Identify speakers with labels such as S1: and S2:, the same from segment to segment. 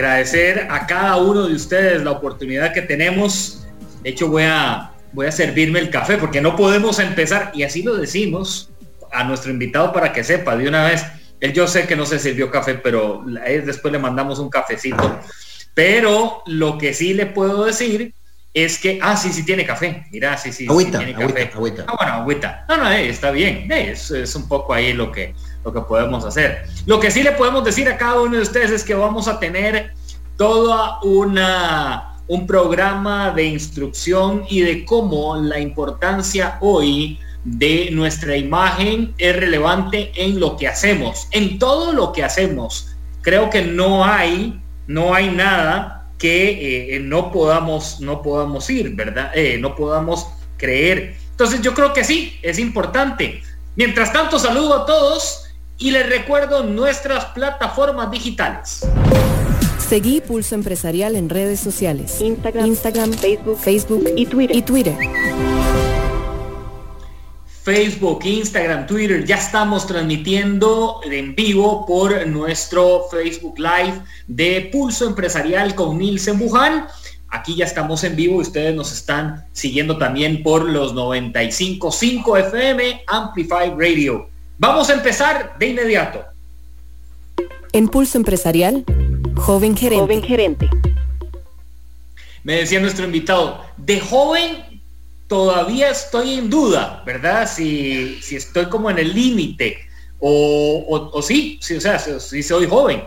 S1: agradecer a cada uno de ustedes la oportunidad que tenemos. De hecho, voy a, voy a servirme el café porque no podemos empezar, y así lo decimos a nuestro invitado para que sepa de una vez. Él yo sé que no se sirvió café, pero después le mandamos un cafecito. Pero lo que sí le puedo decir es que, ah, sí, sí tiene café. Mira, sí, sí,
S2: agüita,
S1: tiene
S2: café. Agüita,
S1: Ah, bueno, agüita. No, no, eh, está bien. Eh, es, es, un poco ahí lo que, lo que podemos hacer. Lo que sí le podemos decir a cada uno de ustedes es que vamos a tener toda una un programa de instrucción y de cómo la importancia hoy de nuestra imagen es relevante en lo que hacemos, en todo lo que hacemos. Creo que no hay, no hay nada que eh, no podamos, no podamos ir, ¿verdad? Eh, no podamos creer. Entonces yo creo que sí, es importante. Mientras tanto, saludo a todos y les recuerdo nuestras plataformas digitales.
S3: Seguí Pulso Empresarial en redes sociales.
S4: Instagram,
S3: Instagram
S4: Facebook,
S3: Facebook
S4: y Twitter.
S3: Y Twitter.
S1: Facebook, Instagram, Twitter, ya estamos transmitiendo en vivo por nuestro Facebook Live de Pulso Empresarial con Nilsen Buján. Aquí ya estamos en vivo y ustedes nos están siguiendo también por los 95.5 FM Amplify Radio. Vamos a empezar de inmediato.
S3: En Pulso Empresarial, joven gerente.
S4: Joven gerente.
S1: Me decía nuestro invitado, de joven todavía estoy en duda, ¿verdad? Si, si estoy como en el límite o, o, o, sí, sí, o sea, si, soy joven.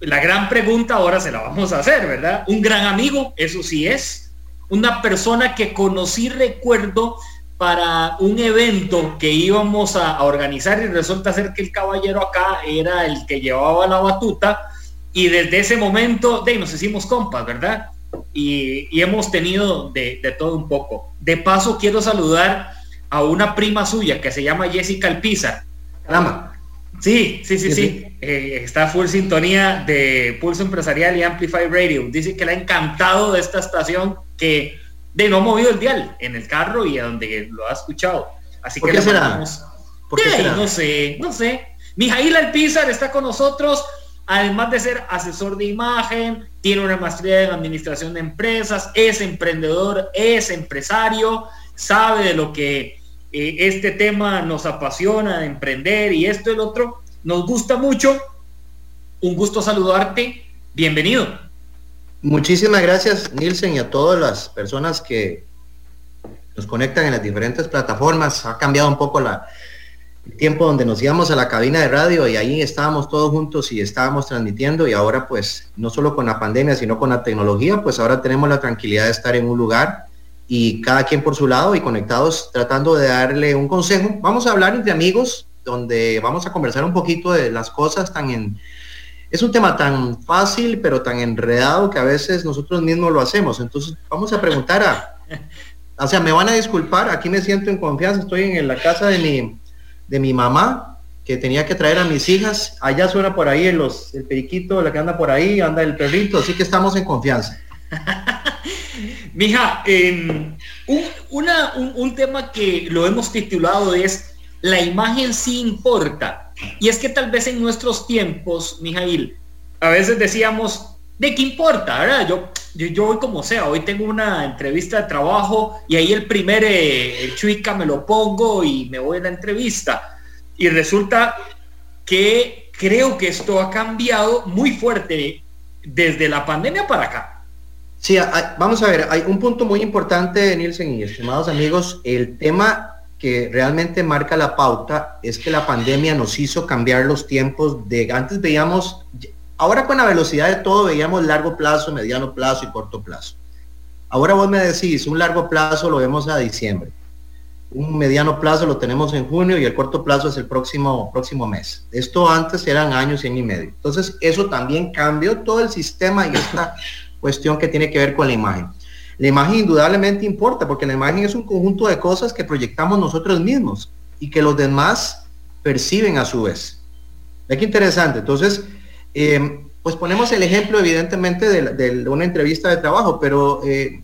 S1: La gran pregunta ahora se la vamos a hacer, ¿verdad? Un gran amigo, eso sí es. Una persona que conocí, recuerdo, para un evento que íbamos a, a organizar y resulta ser que el caballero acá era el que llevaba la batuta y desde ese momento, de nos hicimos compas, ¿verdad? y, y hemos tenido de, de, todo un poco. De paso, quiero saludar a una prima suya que se llama Jessica Alpizar.
S2: Caramba.
S1: Sí, sí, sí, sí. sí. Eh, está full sintonía de Pulso Empresarial y Amplify Radio. Dice que le ha encantado de esta estación que de no ha movido el dial en el carro y a donde lo ha escuchado. Así
S2: ¿Por
S1: que
S2: qué será? Mandamos...
S1: ¿Por qué será? No sé, no sé. Mijail Alpizar está con nosotros además de ser asesor de imagen, tiene una maestría en administración de empresas, es emprendedor, es empresario, sabe de lo que eh, este tema nos apasiona, de emprender y esto y el otro. Nos gusta mucho. Un gusto saludarte. Bienvenido.
S2: Muchísimas gracias, Nielsen, y a todas las personas que nos conectan en las diferentes plataformas. Ha cambiado un poco la, tiempo donde nos íbamos a la cabina de radio y ahí estábamos todos juntos y estábamos transmitiendo y ahora pues no solo con la pandemia sino con la tecnología pues ahora tenemos la tranquilidad de estar en un lugar y cada quien por su lado y conectados tratando de darle un consejo. Vamos a hablar entre amigos donde vamos a conversar un poquito de las cosas tan en... Es un tema tan fácil pero tan enredado que a veces nosotros mismos lo hacemos. Entonces vamos a preguntar a... O sea, me van a disculpar, aquí me siento en confianza, estoy en la casa de mi, de mi mamá que tenía que traer a mis hijas. Allá suena por ahí el, los, el periquito, la que anda por ahí, anda el perrito, así que estamos en confianza.
S1: Mija, eh, un, una, un, tema que lo hemos titulado es La imagen sí importa. Y es que tal vez en nuestros tiempos, Mijail, a veces decíamos, ¿de qué importa? ¿verdad? Yo, yo, yo voy como sea, hoy tengo una entrevista de trabajo y ahí el primer eh, chuica me lo pongo y me voy a la entrevista. Y resulta que creo que esto ha cambiado muy fuerte desde la pandemia para acá.
S2: Sí, vamos a ver, hay un punto muy importante, Nielsen y estimados amigos, el tema que realmente marca la pauta es que la pandemia nos hizo cambiar los tiempos de antes veíamos Ahora con la velocidad de todo veíamos largo plazo, mediano plazo y corto plazo. Ahora vos me decís, un largo plazo lo vemos a diciembre. Un mediano plazo lo tenemos en junio y el corto plazo es el próximo, próximo mes. Esto antes eran años y año y medio. Entonces eso también cambió todo el sistema y esta cuestión que tiene que ver con la imagen. La imagen indudablemente importa porque la imagen es un conjunto de cosas que proyectamos nosotros mismos y que los demás perciben a su vez. Ve qué interesante. Entonces, eh, pues ponemos el ejemplo evidentemente de, una entrevista de trabajo, pero eh,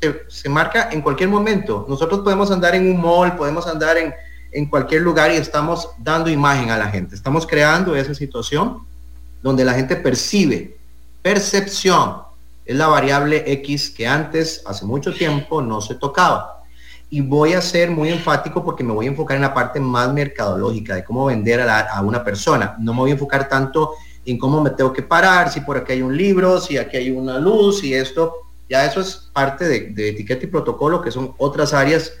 S2: se, se, marca en cualquier momento. Nosotros podemos andar en un mall, podemos andar en, en, cualquier lugar y estamos dando imagen a la gente. Estamos creando esa situación donde la gente percibe, percepción, es la variable X que antes, hace mucho tiempo, no se tocaba. Y voy a ser muy enfático porque me voy a enfocar en la parte más mercadológica de cómo vender a, a una persona. No me voy a enfocar tanto en cómo me tengo que parar, si por aquí hay un libro, si aquí hay una luz, y esto, ya eso es parte de, etiqueta y protocolo, que son otras áreas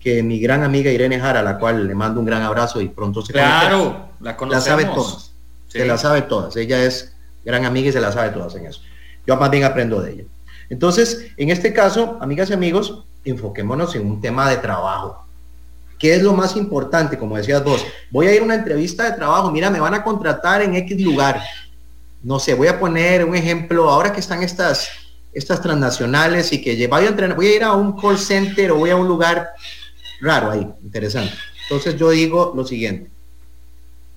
S2: que mi gran amiga Irene Jara, a la cual le mando un gran abrazo y pronto se
S1: Claro, la conocemos.
S2: La sabe todas, se la sabe todas, ella es gran amiga y se la sabe todas en eso. Yo más bien aprendo de ella. Entonces, en este caso, amigas y amigos, enfoquémonos en un tema de trabajo. ¿Qué es lo más importante? Como decías vos, voy a ir a una entrevista de trabajo, mira, me van a contratar en X lugar. No sé, voy a poner un ejemplo, ahora que están estas, estas transnacionales y que voy a, entrenar, voy a ir a un call center o voy a un lugar raro ahí, interesante. Entonces yo digo lo siguiente,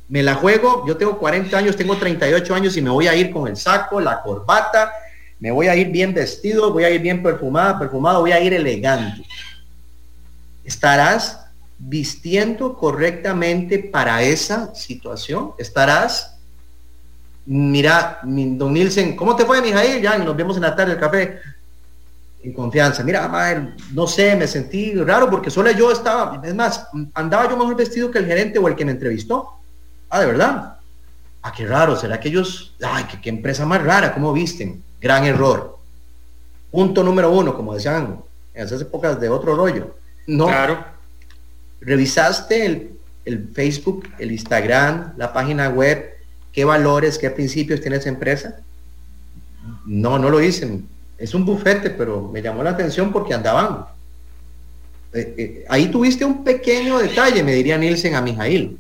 S2: me la juego, yo tengo 40 años, tengo 38 años y me voy a ir con el saco, la corbata, me voy a ir bien vestido, voy a ir bien perfumada, perfumado, voy a ir elegante. Estarás vistiendo correctamente para esa situación? ¿Estarás? Mira, don Nielsen, ¿cómo te fue, Mijail? Ya nos vemos en la tarde del café. En confianza. Mira, no sé, me sentí raro porque solo yo estaba, es más, andaba yo mejor vestido que el gerente o el que me entrevistó. Ah, de verdad. Ah, qué raro, será que ellos, ay, qué, qué empresa más rara, ¿cómo visten? Gran error. Punto número uno, como decían en esas épocas de otro rollo. No, claro ¿Revisaste el, Facebook, el Instagram, la página web? ¿Qué valores, qué principios tiene esa empresa? No, no lo hice. Es un bufete, pero me llamó la atención porque andaban. Eh, eh, ahí tuviste un pequeño detalle, me diría Nielsen a Mijail.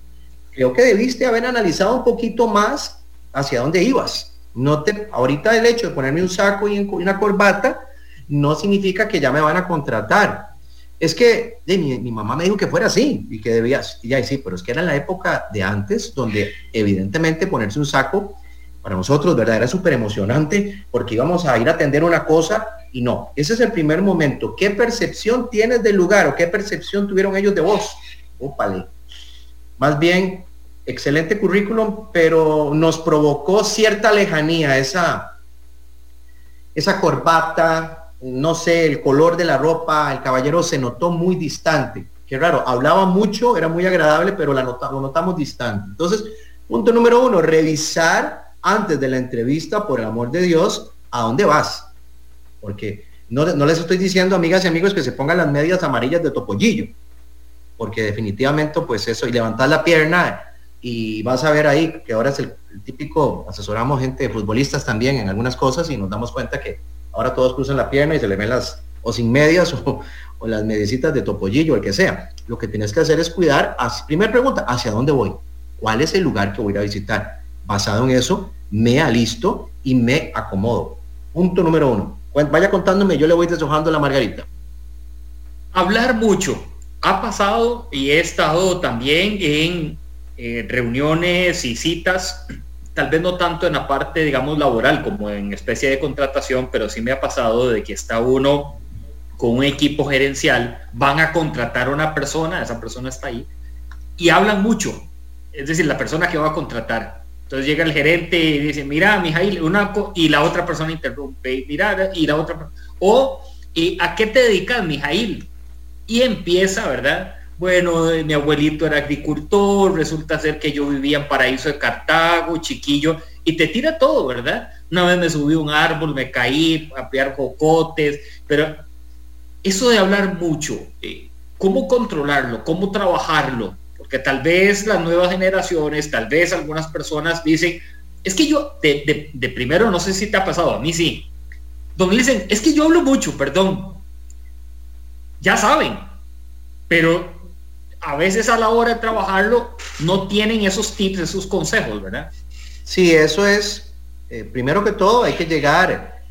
S2: Creo que debiste haber analizado un poquito más hacia dónde ibas. No te, ahorita el hecho de ponerme un saco y una corbata no significa que ya me van a contratar es que mi, mamá me dijo que fuera así y que debías, y sí, pero es que era la época de antes donde evidentemente ponerse un saco para nosotros, ¿verdad? Era súper emocionante porque íbamos a ir a atender una cosa y no, ese es el primer momento. ¿Qué percepción tienes del lugar o qué percepción tuvieron ellos de vos? Ópale. Más bien, excelente currículum, pero nos provocó cierta lejanía, esa, esa corbata, no sé, el color de la ropa, el caballero se notó muy distante. Qué raro, hablaba mucho, era muy agradable, pero la nota, lo notamos distante. Entonces, punto número uno, revisar antes de la entrevista, por el amor de Dios, a dónde vas. Porque no, no les estoy diciendo, amigas y amigos, que se pongan las medias amarillas de topollillo. Porque definitivamente, pues eso, y levantar la pierna y vas a ver ahí que ahora es el, típico, asesoramos gente, futbolistas también en algunas cosas y nos damos cuenta que Ahora todos cruzan la pierna y se le ven las, o sin medias o, las medicitas de topollillo, el que sea. Lo que tienes que hacer es cuidar, primera pregunta, ¿hacia dónde voy? ¿Cuál es el lugar que voy a visitar? Basado en eso, me alisto y me acomodo. Punto número uno. Vaya contándome, yo le voy deshojando la margarita.
S1: Hablar mucho. Ha pasado y he estado también en eh, reuniones y citas tal vez no tanto en la parte, digamos, laboral como en especie de contratación, pero sí me ha pasado de que está uno con un equipo gerencial, van a contratar a una persona, esa persona está ahí, y hablan mucho. Es decir, la persona que va a contratar. Entonces llega el gerente y dice, mira, Mijail, una y la otra persona interrumpe, mira, y la otra, o, ¿y ¿a qué te dedicas, Mijail? Y empieza, ¿verdad? Bueno, mi abuelito era agricultor, resulta ser que yo vivía en Paraíso de Cartago, chiquillo, y te tira todo, ¿verdad? Una vez me subí a un árbol, me caí a pillar cocotes, pero eso de hablar mucho, eh, ¿cómo controlarlo? ¿Cómo trabajarlo? Porque tal vez las nuevas generaciones, tal vez algunas personas dicen, es que yo, de, de primero, no sé si te ha pasado, a mí sí. Donde dicen, es que yo hablo mucho, perdón. Ya saben, pero a veces a la hora de trabajarlo no tienen esos tips, esos consejos, ¿verdad?
S2: Sí, eso es, eh, primero que todo hay que llegar,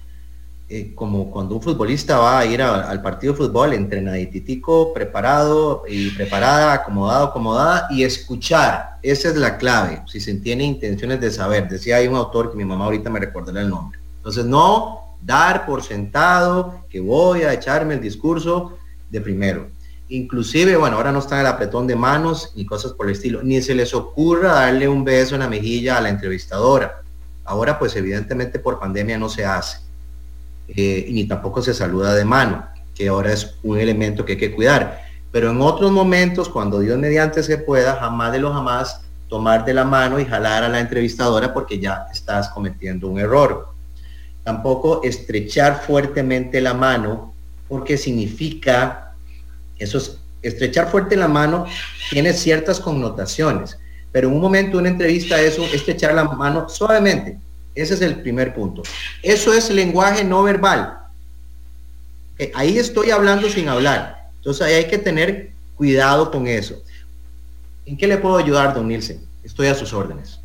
S2: eh, como cuando un futbolista va a ir al partido de fútbol, entrenadititico, preparado y preparada, acomodado, acomodada, y escuchar, esa es la clave, si se tiene intenciones de saber. Decía hay un autor que mi mamá ahorita me recordará el nombre. Entonces, no dar por sentado que voy a echarme el discurso de primero Inclusive, bueno, ahora no está el apretón de manos ni cosas por el estilo. Ni se les ocurra darle un beso en la mejilla a la entrevistadora. Ahora pues evidentemente por pandemia no se hace. Eh, y ni tampoco se saluda de mano, que ahora es un elemento que hay que cuidar. Pero en otros momentos, cuando Dios mediante se pueda, jamás de lo jamás tomar de la mano y jalar a la entrevistadora porque ya estás cometiendo un error. Tampoco estrechar fuertemente la mano porque significa, eso es, estrechar fuerte la mano tiene ciertas connotaciones, pero en un momento una entrevista es estrechar la mano suavemente. Ese es el primer punto. Eso es lenguaje no verbal. ahí estoy hablando sin hablar. Entonces ahí hay que tener cuidado con eso. ¿En qué le puedo ayudar, don Nielsen? Estoy a sus órdenes.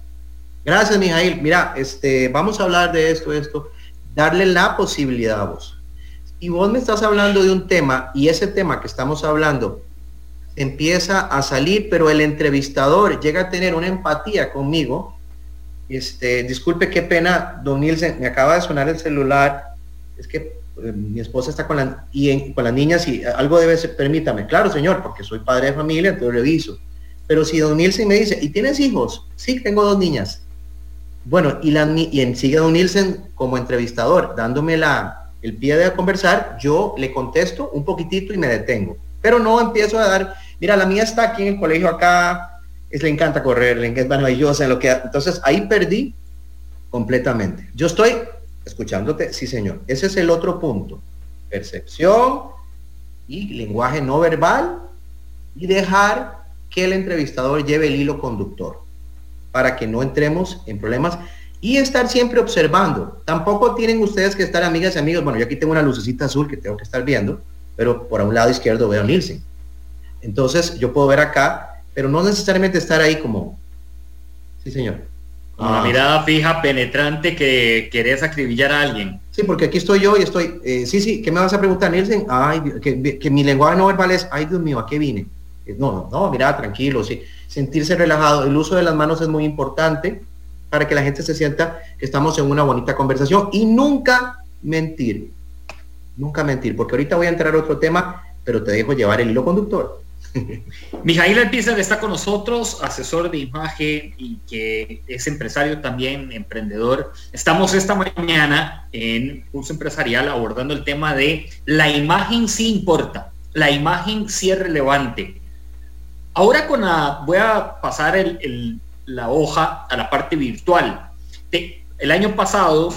S2: Gracias, Mijail. Mira, este, vamos a hablar de esto, esto. Darle la posibilidad a vos. Y vos me estás hablando de un tema y ese tema que estamos hablando empieza a salir, pero el entrevistador llega a tener una empatía conmigo. Este, disculpe, qué pena, don Nielsen, me acaba de sonar el celular. Es que eh, mi esposa está con, la, y con las niñas y algo debe ser, permítame. Claro, señor, porque soy padre de familia, entonces reviso. Pero si don Nielsen me dice, ¿y tienes hijos? Sí, tengo dos niñas. Bueno, y, la, y sigue don Nielsen como entrevistador, dándome la, el pie de conversar, yo le contesto un poquitito y me detengo. Pero no empiezo a dar, mira, la mía está aquí en el colegio acá, es, le encanta correr, le encanta maravillosa, en lo que... Entonces ahí perdí completamente. Yo estoy escuchándote, sí señor. Ese es el otro punto. Percepción y lenguaje no verbal y dejar que el entrevistador lleve el hilo conductor para que no entremos en problemas y estar siempre observando. Tampoco tienen ustedes que estar amigas y amigos. Bueno, yo aquí tengo una lucecita azul que tengo que estar viendo, pero por un lado izquierdo veo Nielsen. Entonces yo puedo ver acá, pero no necesariamente estar ahí como, sí señor.
S1: Una ah. mirada fija, penetrante, que querés acribillar a alguien.
S2: Sí, porque aquí estoy yo y estoy, eh, sí, sí, ¿qué me vas a preguntar, Nielsen? Ay, que, que mi lenguaje no verbal es, ay Dios mío, ¿a qué vine? No, no, mira, tranquilo, sí. Sentirse relajado. El uso de las manos es muy importante para que la gente se sienta que estamos en una bonita conversación y nunca mentir. Nunca mentir, porque ahorita voy a entrar a otro tema, pero te dejo llevar el hilo conductor.
S1: Mijail Alpizar está con nosotros, asesor de imagen y que es empresario también, emprendedor. Estamos esta mañana en Curso Empresarial abordando el tema de la imagen sí importa, la imagen sí es relevante. Ahora con la, voy a pasar la hoja a la parte virtual. el año pasado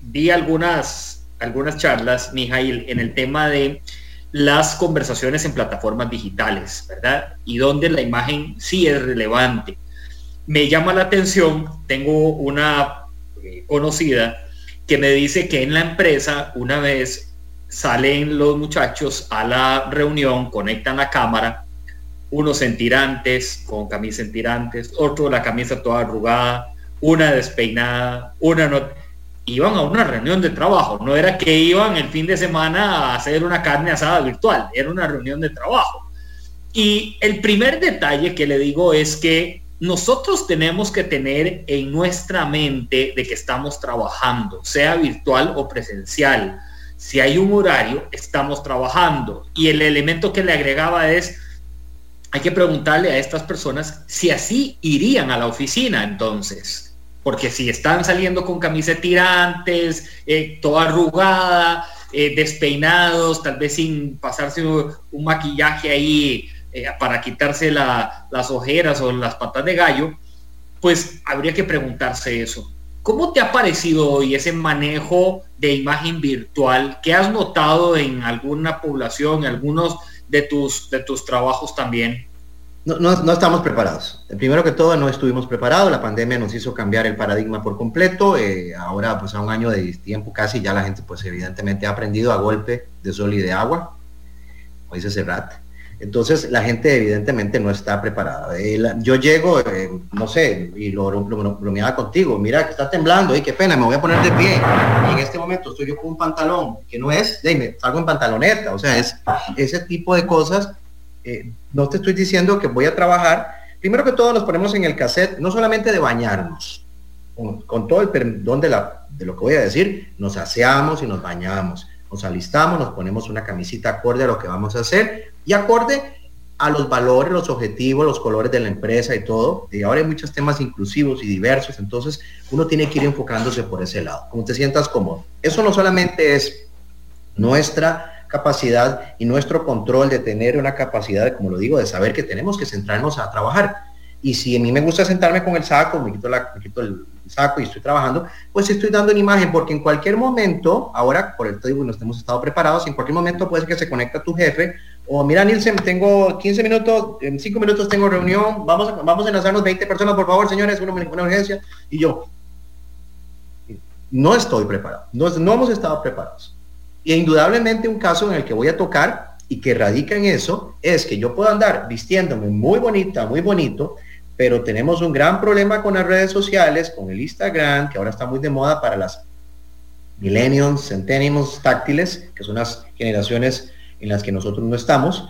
S1: di algunas, algunas charlas, Mijail, en el tema de las conversaciones en plataformas digitales, ¿verdad? Y donde la imagen sí es relevante. Me llama la atención, tengo una eh, conocida que me dice que en la empresa una vez salen los muchachos a la reunión, conectan la cámara unos en tirantes, con camisa en tirantes, otro la camisa toda arrugada, una despeinada, una no... Iban a una reunión de trabajo, no era que iban el fin de semana a hacer una carne asada virtual, era una reunión de trabajo. Y el primer detalle que le digo es que nosotros tenemos que tener en nuestra mente de que estamos trabajando, sea virtual o presencial. Si hay un horario, estamos trabajando. Y el elemento que le agregaba es, hay que preguntarle a estas personas si así irían a la oficina entonces. Porque si están saliendo con camiseta tirantes, eh, toda arrugada, eh, despeinados, tal vez sin pasarse un, maquillaje ahí eh, para quitarse las ojeras o las patas de gallo, pues habría que preguntarse eso. ¿Cómo te ha parecido hoy ese manejo de imagen virtual? ¿Qué has notado en alguna población, en algunos de tus, de tus trabajos también?
S2: No, no, estamos preparados. Primero que todo, no estuvimos preparados. La pandemia nos hizo cambiar el paradigma por completo. Eh, ahora, pues a un año de tiempo casi, ya la gente, pues evidentemente ha aprendido a golpe de sol y de agua, como dice Serrat. Entonces, la gente evidentemente no está preparada. Yo llego, eh, no sé, y lo, lo, contigo. Mira que está temblando, y qué pena, me voy a poner de pie. Y en este momento estoy yo con un pantalón que no es, dime, salgo en pantaloneta. O sea, es ese tipo de cosas eh, no te estoy diciendo que voy a trabajar. Primero que todo nos ponemos en el cassette, no solamente de bañarnos, con, todo el perdón de lo que voy a decir, nos aseamos y nos bañamos, nos alistamos, nos ponemos una camisita acorde a lo que vamos a hacer y acorde a los valores, los objetivos, los colores de la empresa y todo. Y ahora hay muchos temas inclusivos y diversos, entonces uno tiene que ir enfocándose por ese lado, como te sientas cómodo. Eso no solamente es nuestra capacidad y nuestro control de tener una capacidad, como lo digo, de saber que tenemos que centrarnos a trabajar. Y si a mí me gusta sentarme con el saco, me quito, la, me quito el saco y estoy trabajando, pues estoy dando una imagen, porque en cualquier momento, ahora por el digo, nos hemos estado preparados, en cualquier momento puede ser que se conecta tu jefe o mira, Nielsen, tengo 15 minutos, en 5 minutos tengo reunión, vamos a, vamos a enlazarnos 20 personas, por favor, señores, una, una urgencia. Y yo, no estoy preparado, no, no hemos estado preparados. Y indudablemente un caso en el que voy a tocar y que radica en eso es que yo puedo andar vistiéndome muy bonita, muy bonito, pero tenemos un gran problema con las redes sociales, con el Instagram, que ahora está muy de moda para las millennials, centennials, táctiles, que son las generaciones en las que nosotros no estamos.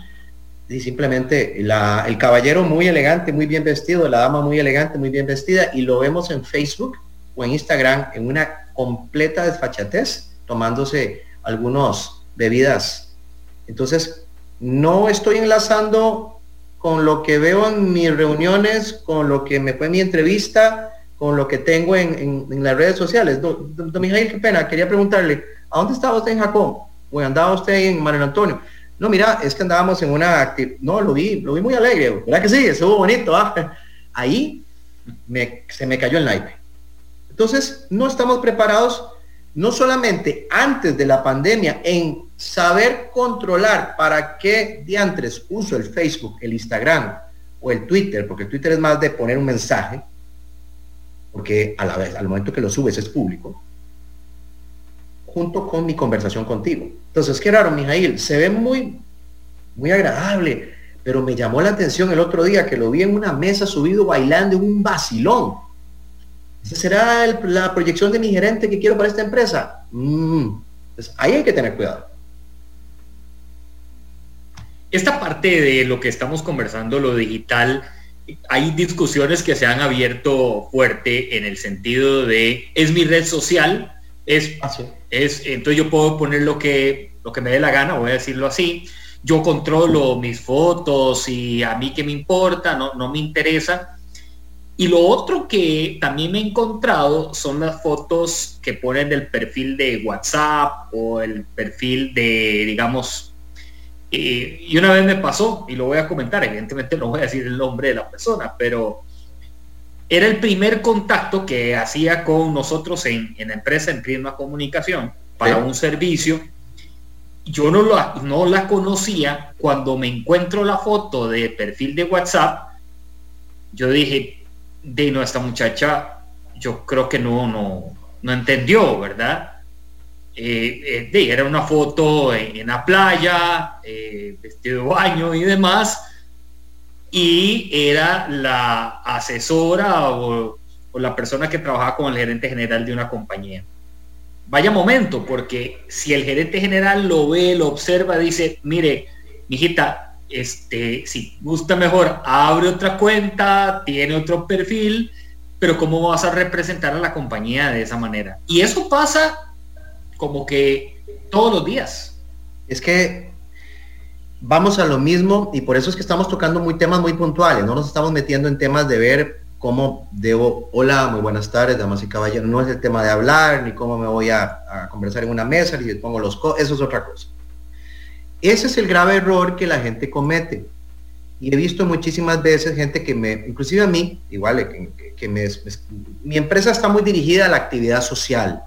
S2: Y simplemente el caballero muy elegante, muy bien vestido, la dama muy elegante, muy bien vestida, y lo vemos en Facebook o en Instagram en una completa desfachatez, tomándose algunas bebidas. Entonces, no estoy enlazando con lo que veo en mis reuniones, con lo que me fue mi entrevista, con lo que tengo en, las redes sociales. Don, don, qué pena, quería preguntarle, ¿a dónde estaba usted en Japón? Andaba usted en Manuel Antonio. No, mira, es que andábamos en una No, lo vi, lo vi muy alegre, ¿verdad que sí? Estuvo bonito. ¿ah? Ahí se me cayó el naipe. Entonces, no estamos preparados, no solamente antes de la pandemia, en saber controlar para qué diantres uso el Facebook, el Instagram o el Twitter, porque el Twitter es más de poner un mensaje, porque a la vez, al momento que lo subes es público, junto con mi conversación contigo. Entonces, qué raro, Mijail, se ve muy, muy agradable, pero me llamó la atención el otro día que lo vi en una mesa subido bailando en un vacilón. ¿Esa será la proyección de mi gerente que quiero para esta empresa? Mm, pues ahí hay que tener cuidado.
S1: Esta parte de lo que estamos conversando, lo digital, hay discusiones que se han abierto fuerte en el sentido de, ¿es mi red social? Es, es, entonces yo puedo poner lo que, lo que me dé la gana, voy a decirlo así. Yo controlo mis fotos y a mí que me importa, no, no me interesa. Y lo otro que también me he encontrado son las fotos que ponen del perfil de WhatsApp o el perfil de, digamos, eh, y una vez me pasó, y lo voy a comentar, evidentemente no voy a decir el nombre de la persona, pero era el primer contacto que hacía con nosotros en, la empresa, en Prisma Comunicación, para un servicio. Yo no, lo, no la conocía. Cuando me encuentro la foto de perfil de WhatsApp, yo dije, de nuestra muchacha, yo creo que no, no, no entendió, ¿verdad? Eh, eh, era una foto en, la playa, eh, vestido de baño y demás y era la asesora o, la persona que trabajaba con el gerente general de una compañía. Vaya momento, porque si el gerente general lo ve, lo observa, dice, mire, hijita, este, si gusta mejor, abre otra cuenta, tiene otro perfil, pero ¿cómo vas a representar a la compañía de esa manera? Y eso pasa como que todos los días.
S2: Es que vamos a lo mismo y por eso es que estamos tocando muy temas muy puntuales, no nos estamos metiendo en temas de ver cómo debo, hola, muy buenas tardes, damas y caballeros, no es el tema de hablar, ni cómo me voy a, conversar en una mesa, ni pongo los eso es otra cosa. Ese es el grave error que la gente comete. Y he visto muchísimas veces gente que me, inclusive a mí, igual que, me, mi empresa está muy dirigida a la actividad social,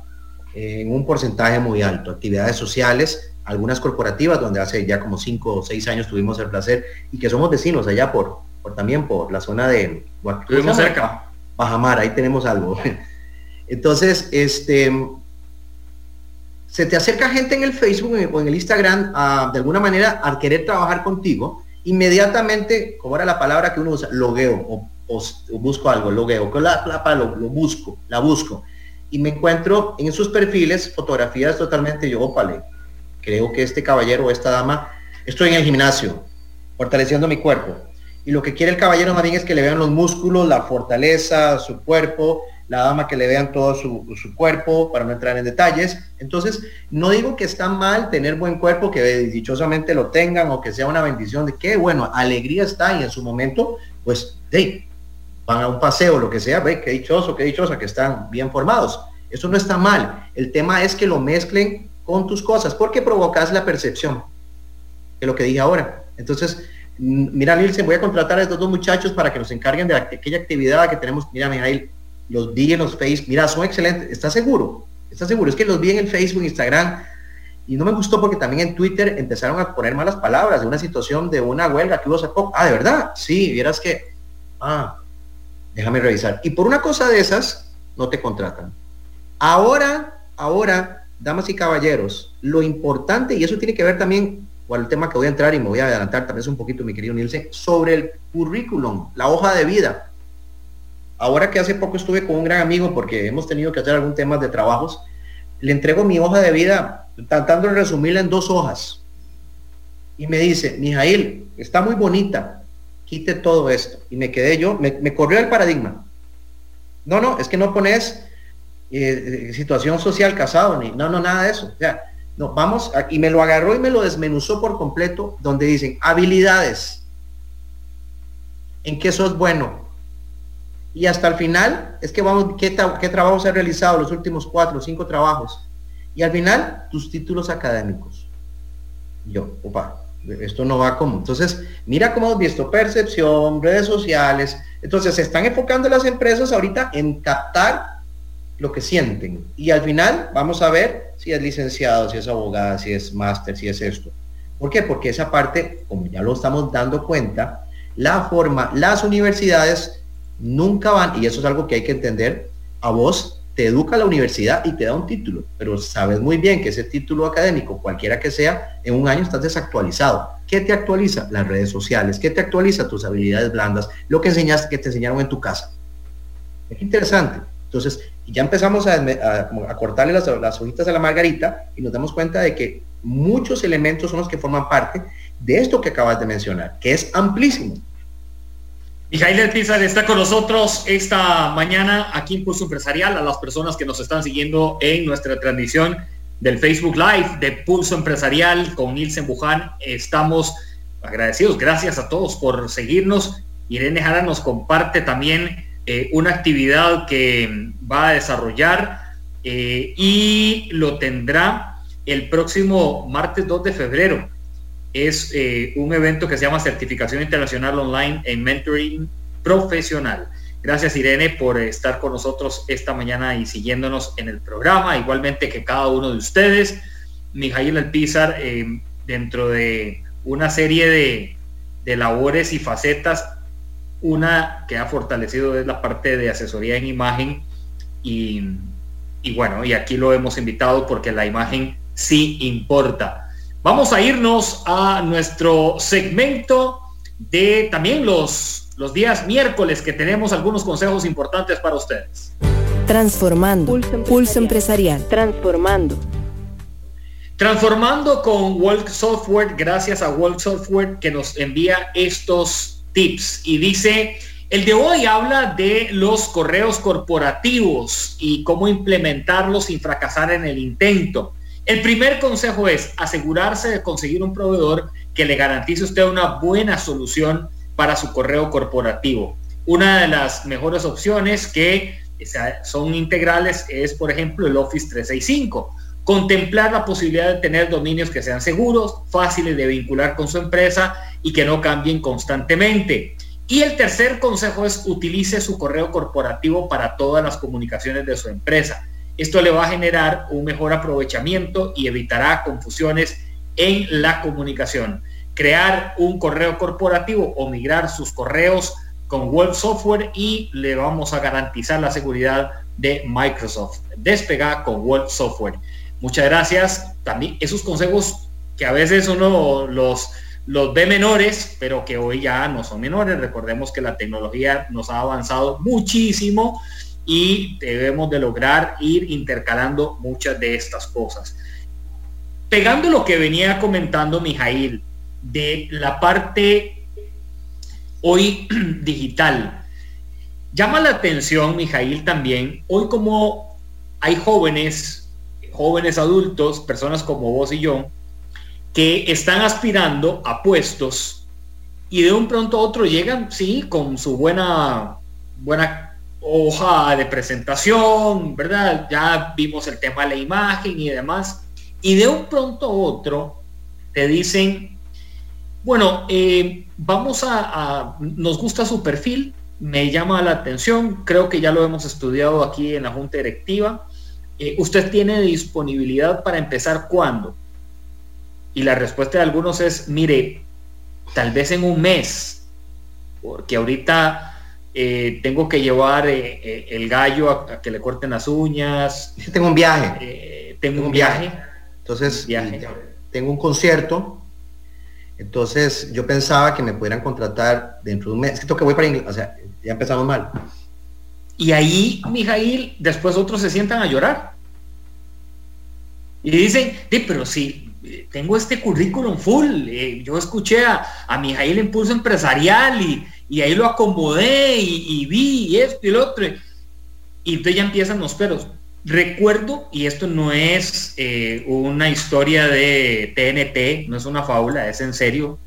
S2: en un porcentaje muy alto, actividades sociales, algunas corporativas donde hace ya como cinco o seis años tuvimos el placer y que somos vecinos allá por, por también por la zona de
S1: Estuvimos cerca.
S2: Bajamar, ahí tenemos algo. Entonces, este se te acerca gente en el Facebook o en el Instagram de alguna manera a querer trabajar contigo, inmediatamente, como era la palabra que uno usa, logueo o, busco algo, logueo, que la, la, lo, lo busco, la busco. Y me encuentro en sus perfiles fotografías totalmente yo, opale, creo que este caballero o esta dama, estoy en el gimnasio, fortaleciendo mi cuerpo. Y lo que quiere el caballero más bien es que le vean los músculos, la fortaleza, su cuerpo, la dama que le vean todo su, cuerpo, para no entrar en detalles. Entonces, no digo que está mal tener buen cuerpo, que dichosamente lo tengan o que sea una bendición de que, bueno, alegría está y en su momento, pues, hey, van a un paseo, lo que sea, ve, qué dichoso, qué dichosa, que están bien formados. Eso no está mal. El tema es que lo mezclen con tus cosas, porque provocas la percepción, de lo que dije ahora. Entonces, mira, Nilsen, voy a contratar a estos dos muchachos para que nos encarguen de aquella actividad que tenemos. Mira, Mijail, los vi en los Facebook, mira, son excelentes. ¿Estás seguro? ¿Estás seguro? Es que los vi en el Facebook, Instagram, y no me gustó porque también en Twitter empezaron a poner malas palabras de una situación de una huelga que hubo hace poco. Ah, ¿de verdad? Sí, vieras que, ah, déjame revisar. Y por una cosa de esas, no te contratan. Ahora, ahora, damas y caballeros, lo importante, y eso tiene que ver también con el tema que voy a entrar y me voy a adelantar también un poquito, mi querido Nielsen, sobre el currículum, la hoja de vida. Ahora que hace poco estuve con un gran amigo porque hemos tenido que hacer algún tema de trabajos, le entrego mi hoja de vida tratando de resumirla en dos hojas. Y me dice, Mijail, está muy bonita, quite todo esto. Y me quedé yo, me, corrió el paradigma. No, no, es que no pones eh, situación social casado, ni, no, no, nada de eso. O sea, no, vamos, y me lo agarró y me lo desmenuzó por completo, donde dicen habilidades, en qué sos bueno. Y hasta el final, es que vamos, ¿qué, qué trabajos he realizado los últimos cuatro o cinco trabajos? Y al final, tus títulos académicos. Yo, opa, esto no va como. Entonces, mira cómo hemos visto percepción, redes sociales. Entonces, se están enfocando las empresas ahorita en captar lo que sienten. Y al final vamos a ver si es licenciado, si es abogada, si es máster, si es esto. ¿Por qué? Porque esa parte, como ya lo estamos dando cuenta, la forma, las universidades nunca van, y eso es algo que hay que entender, a vos te educa la universidad y te da un título, pero sabes muy bien que ese título académico, cualquiera que sea, en un año estás desactualizado. ¿Qué te actualiza? Las redes sociales. ¿Qué te actualiza? Tus habilidades blandas, lo que enseñaste, que te enseñaron en tu casa. Es interesante. Entonces, ya empezamos a, cortarle las, hojitas a la margarita y nos damos cuenta de que muchos elementos son los que forman parte de esto que acabas de mencionar, que es amplísimo.
S1: Mijail Pizar está con nosotros esta mañana aquí en Pulso Empresarial, a las personas que nos están siguiendo en nuestra transmisión del Facebook Live de Pulso Empresarial con Nilsen Buján. Estamos agradecidos, gracias a todos por seguirnos. Irene Jara nos comparte también eh, una actividad que va a desarrollar eh, y lo tendrá el próximo martes 2 de febrero. Es eh, un evento que se llama Certificación Internacional Online en Mentoring Profesional. Gracias Irene por estar con nosotros esta mañana y siguiéndonos en el programa, igualmente que cada uno de ustedes. Mijail Alpizar, dentro de una serie de, de labores y facetas una que ha fortalecido es la parte de asesoría en imagen y, bueno, y aquí lo hemos invitado porque la imagen sí importa. Vamos a irnos a nuestro segmento de también los, los días miércoles que tenemos algunos consejos importantes para ustedes.
S3: Transformando. Pulso empresarial.
S1: Transformando. Transformando con Walk Software, gracias a Walk Software que nos envía estos tips y dice, el de hoy habla de los correos corporativos y cómo implementarlos sin fracasar en el intento. El primer consejo es asegurarse de conseguir un proveedor que le garantice usted una buena solución para su correo corporativo. Una de las mejores opciones que son integrales es, por ejemplo, el Office 365 contemplar la posibilidad de tener dominios que sean seguros, fáciles de vincular con su empresa y que no cambien constantemente. Y el tercer consejo es utilice su correo corporativo para todas las comunicaciones de su empresa. Esto le va a generar un mejor aprovechamiento y evitará confusiones en la comunicación. Crear un correo corporativo o migrar sus correos con web software y le vamos a garantizar la seguridad de Microsoft. Despegar con web software. Muchas gracias. También esos consejos que a veces uno los, los ve menores, pero que hoy ya no son menores. Recordemos que la tecnología nos ha avanzado muchísimo y debemos de lograr ir intercalando muchas de estas cosas. Pegando lo que venía comentando Mijail de la parte hoy digital, llama la atención, Mijail, también, hoy como hay jóvenes, jóvenes adultos, personas como vos y yo, que están aspirando a puestos y de un pronto a otro llegan, sí, con su buena, buena hoja de presentación, ¿verdad? Ya vimos el tema de la imagen y demás. Y de un pronto a otro te dicen, bueno, eh, vamos a, nos gusta su perfil, me llama la atención, creo que ya lo hemos estudiado aquí en la Junta Directiva. Eh, ¿Usted tiene disponibilidad para empezar cuándo? Y la respuesta de algunos es, mire, tal vez en un mes, porque ahorita eh, tengo que llevar eh, el gallo a, que le corten las uñas.
S2: Tengo un viaje.
S1: tengo, un viaje.
S2: Entonces, tengo un concierto. Entonces, yo pensaba que me pudieran contratar dentro de un mes. Es que tengo que voy para inglés. O sea, ya empezamos mal.
S1: Y ahí, Mijail, después otros se sientan a llorar. Y dicen, pero sí, tengo este currículum full. Eh, yo escuché a, a Mijail Impulso Empresarial y, y ahí lo acomodé y, vi y esto y lo otro. Y entonces ya empiezan los peros. Recuerdo, y esto no es eh, una historia de TNT, no es una fábula, es en serio.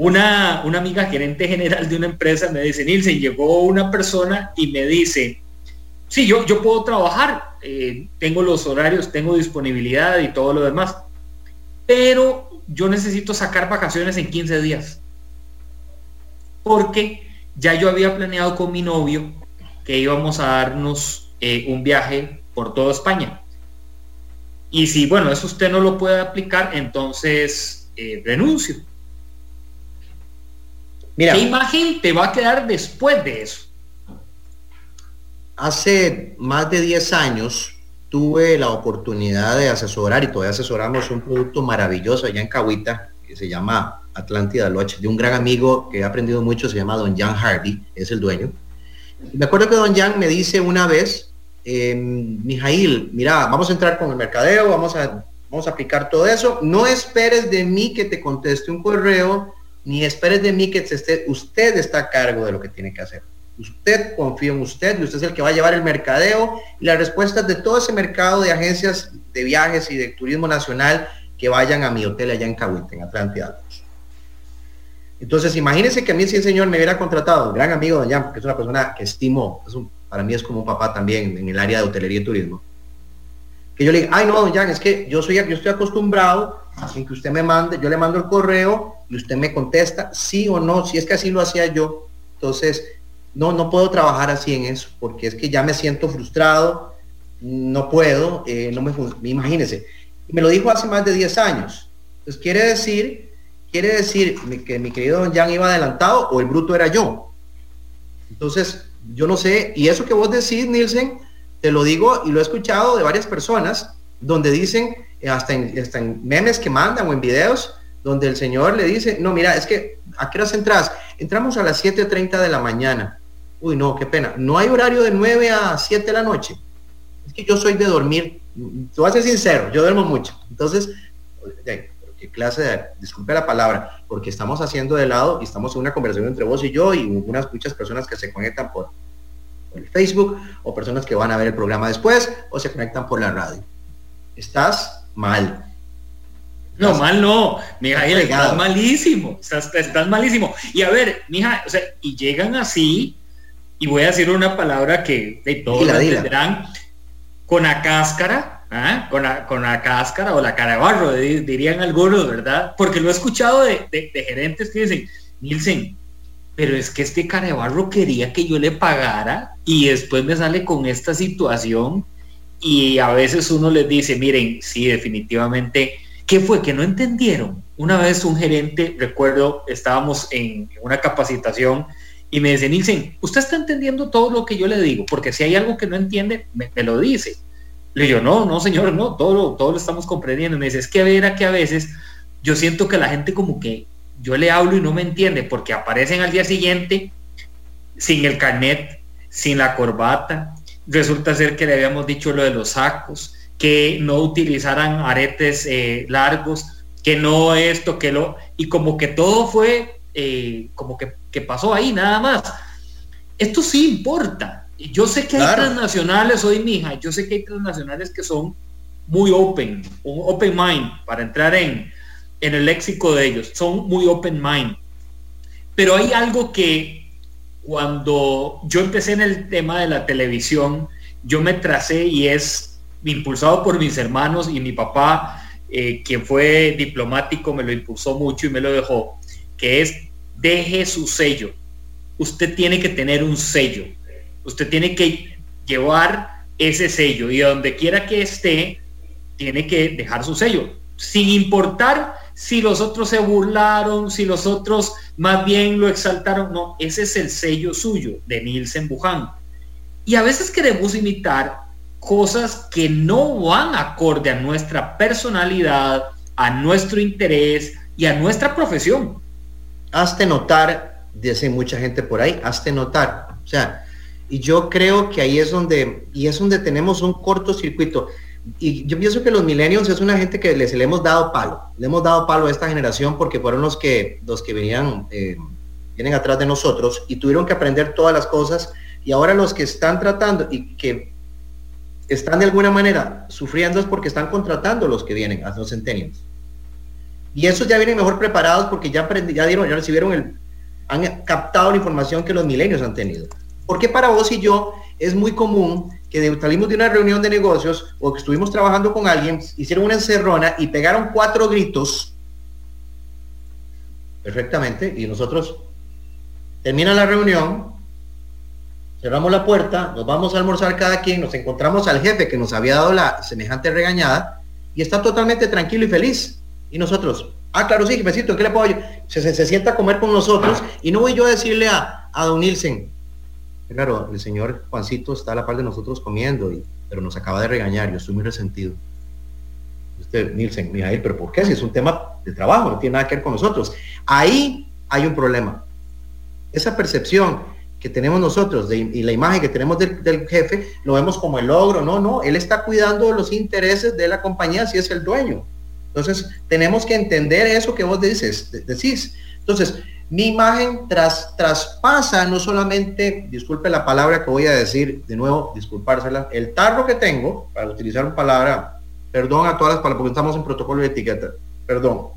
S1: Una, una amiga gerente general de una empresa me dice, Nilsen, llegó una persona y me dice, sí, yo, yo puedo trabajar, eh, tengo los horarios, tengo disponibilidad y todo lo demás pero yo necesito sacar vacaciones en 15 días. Porque ya yo había planeado con mi novio que íbamos a darnos eh, un viaje por toda España. Y si, bueno, eso usted no lo puede aplicar, entonces eh, renuncio. Mira, ¿Qué imagen te va a quedar después de eso?
S2: Hace más de 10 años tuve la oportunidad de asesorar y todavía asesoramos un producto maravilloso allá en Cahuita que se llama Atlántida Loche, de un gran amigo que he aprendido mucho, se llama Don Jan Hardy, es el dueño. me acuerdo que Don Jan me dice una vez, eh, Mijail, mira, vamos a entrar con el mercadeo, vamos a, vamos a aplicar todo eso, no esperes de mí que te conteste un correo, ni esperes de mí que esté, usted está a cargo de lo que tiene que hacer. Usted confía en usted y usted es el que va a llevar el mercadeo y las respuestas de todo ese mercado de agencias de viajes y de turismo nacional que vayan a mi hotel allá en Cahuita, en Atlántida. Entonces, imagínense que a mí si el señor me hubiera contratado, gran amigo de Jan, porque es una persona que estimo, para mí es como un papá también en el área de hotelería y turismo. Que yo le diga, ay no, don Jan, es que yo soy, yo estoy acostumbrado en que usted me mande, yo le mando el correo y usted me contesta sí o no, si es que así lo hacía yo. Entonces, no, no puedo trabajar así en eso, porque es que ya me siento frustrado, no puedo, eh, no me imagínense. Me lo dijo hace más de 10 años. Entonces quiere decir, quiere decir que mi querido Don Jan iba adelantado o el bruto era yo. Entonces, yo no sé, y eso que vos decís, Nielsen, te lo digo y lo he escuchado de varias personas, donde dicen, eh, hasta en, memes que mandan o en videos, donde el señor le dice, no, mira, es que, ¿a qué horas entras? Entramos a las 7.30 de la mañana. Uy, no, qué pena. No hay horario de 9 a 7 de la noche. Es que yo soy de dormir, te voy a ser sincero, yo duermo mucho. Entonces, qué clase de, disculpe la palabra, porque estamos haciendo de lado y estamos en una conversación entre vos y yo y unas muchas personas que se conectan por el Facebook o personas que van a ver el programa después o se conectan por la radio. Estás mal.
S1: No, mal no, mija, estás malísimo, estás, estás malísimo. Y a ver, mija, o sea, y llegan así, y voy a decir una palabra que de todos la entenderán, con la cáscara, ¿ah? con, la, con la cáscara o la cara de barro, dirían algunos, ¿verdad? Porque lo he escuchado de, gerentes que dicen, Nielsen, pero es que este cara de barro quería que yo le pagara y después me sale con esta situación y a veces uno les dice, miren, sí, definitivamente, ¿qué fue? Que no entendieron. Una vez un gerente, recuerdo, estábamos en una capacitación y me dice, Nielsen, usted está entendiendo todo lo que yo le digo, porque si hay algo que no entiende, me, lo dice. Le digo, no, no, señor, no, todo todo lo estamos comprendiendo. Me dice, es que a ver, que a veces yo siento que la gente como que yo le hablo y no me entiende, porque aparecen al día siguiente sin el carnet, sin la corbata. Resulta ser que le habíamos dicho lo de los sacos, que no utilizaran aretes eh, largos, que no esto, que lo... Y como que todo fue eh, como que, pasó ahí nada más. esto sí importa. Yo sé que hay transnacionales, hoy mi hija, yo sé que hay transnacionales que son muy open, un open mind, para entrar en, en el léxico de ellos, son muy open mind. Pero hay algo que cuando yo empecé en el tema de la televisión, yo me tracé y es impulsado por mis hermanos y mi papá, eh, quien fue diplomático, me lo impulsó mucho y me lo dejó, que es deje su sello. Usted tiene que tener un sello. Usted tiene que llevar ese sello y donde quiera que esté, tiene que dejar su sello, sin importar si los otros se burlaron, si los otros más bien lo exaltaron. No, ese es el sello suyo de Nielsen Buján. Y a veces queremos imitar cosas que no van acorde a nuestra personalidad, a nuestro interés y a nuestra profesión.
S2: Hazte notar, dice mucha gente por ahí, hazte notar. O sea, y yo creo que ahí es donde, y es donde tenemos un cortocircuito. Y yo pienso que los millennials es una gente que les le hemos dado palo, le hemos dado palo a esta generación porque fueron los que, los que venían, eh, vienen atrás de nosotros y tuvieron que aprender todas las cosas y ahora los que están tratando y que están de alguna manera sufriendo es porque están contratando los que vienen, a los centenios. Y esos ya vienen mejor preparados porque ya, ya dieron, ya recibieron el, han captado la información que los milenios han tenido. Porque para vos y yo es muy común que salimos de una reunión de negocios o que estuvimos trabajando con alguien, hicieron una encerrona y pegaron cuatro gritos perfectamente y nosotros termina la reunión cerramos la puerta, nos vamos a almorzar cada quien, nos encontramos al jefe que nos había dado la semejante regañada y está totalmente tranquilo y feliz. Y nosotros, ah, claro, sí, jefecito, ¿en qué le puedo se, se, sienta a comer con nosotros y no voy yo a decirle a, a don Nielsen, claro, el señor Juancito está a la par de nosotros comiendo, y, pero nos acaba de regañar, yo estoy muy resentido. Usted, Nielsen, Mijail, pero ¿por qué? Si es un tema de trabajo, no tiene nada que ver con nosotros. Ahí hay un problema. Esa percepción que tenemos nosotros y la imagen que tenemos del, jefe, lo vemos como el logro. No, no, él está cuidando los intereses de la compañía si es el dueño. Entonces, tenemos que entender eso que vos dices, decís. Entonces, mi imagen tras, traspasa no solamente, disculpe la palabra que voy a decir, de nuevo, disculpársela, el tarro que tengo, para utilizar una palabra, perdón a todas las palabras, porque estamos en protocolo de etiqueta, perdón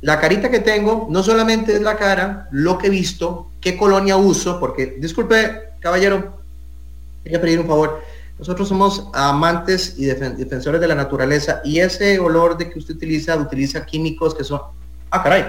S2: la carita que tengo no solamente es la cara, lo que he visto, qué colonia uso, porque, disculpe, caballero, quería pedir un favor. Nosotros somos amantes y defensores de la naturaleza y ese olor de que usted utiliza, utiliza químicos que son... Ah, caray,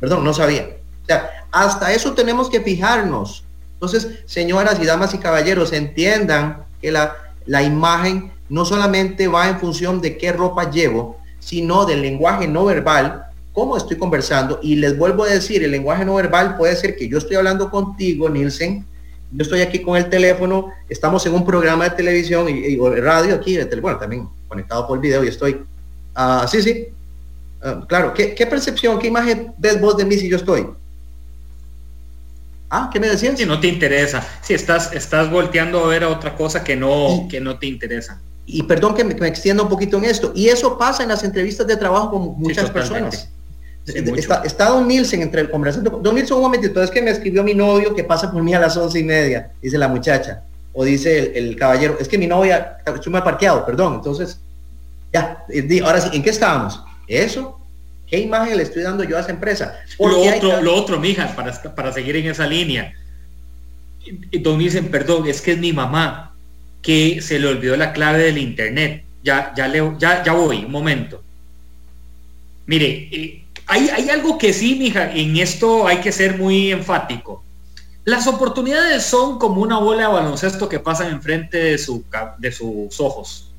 S2: perdón, no sabía. O sea, hasta eso tenemos que fijarnos. Entonces, señoras y damas y caballeros, entiendan que la, la imagen no solamente va en función de qué ropa llevo, sino del lenguaje no verbal cómo estoy conversando. Y les vuelvo a decir, el lenguaje no verbal puede ser que yo estoy hablando contigo, Nielsen, yo estoy aquí con el teléfono, estamos en un programa de televisión y, radio aquí, bueno, también conectado por video y estoy, uh, sí, sí, ah, claro, ¿Qué, percepción, qué imagen ves vos de mí si yo estoy? Ah, ¿qué me decías?
S1: Si no te interesa, si estás, estás volteando a ver a otra cosa que no, que no te interesa.
S2: Y perdón que me, extienda un poquito en esto, y eso pasa en las entrevistas de trabajo con muchas personas está, Don Nielsen entre el conversando. Don Nielsen, un momentito, es que me escribió mi novio que pasa por mí a las once y media, dice la muchacha. O dice el, caballero, es que mi novia, estoy mal parqueado, perdón. Entonces, ya, eh, ahora sí, ¿en qué estábamos? Eso, ¿qué imagen le estoy dando yo a esa empresa?
S1: Lo otro, lo otro, mija, para, para seguir en esa línea. Don Nielsen, perdón, es que es mi mamá que se le olvidó la clave del internet. Ya, ya, leo, ya, ya voy, un momento. Mire, eh, hay, algo que sí, mija, en esto hay que ser muy enfático. Las oportunidades son como una bola de baloncesto que pasan enfrente de, su, de sus ojos.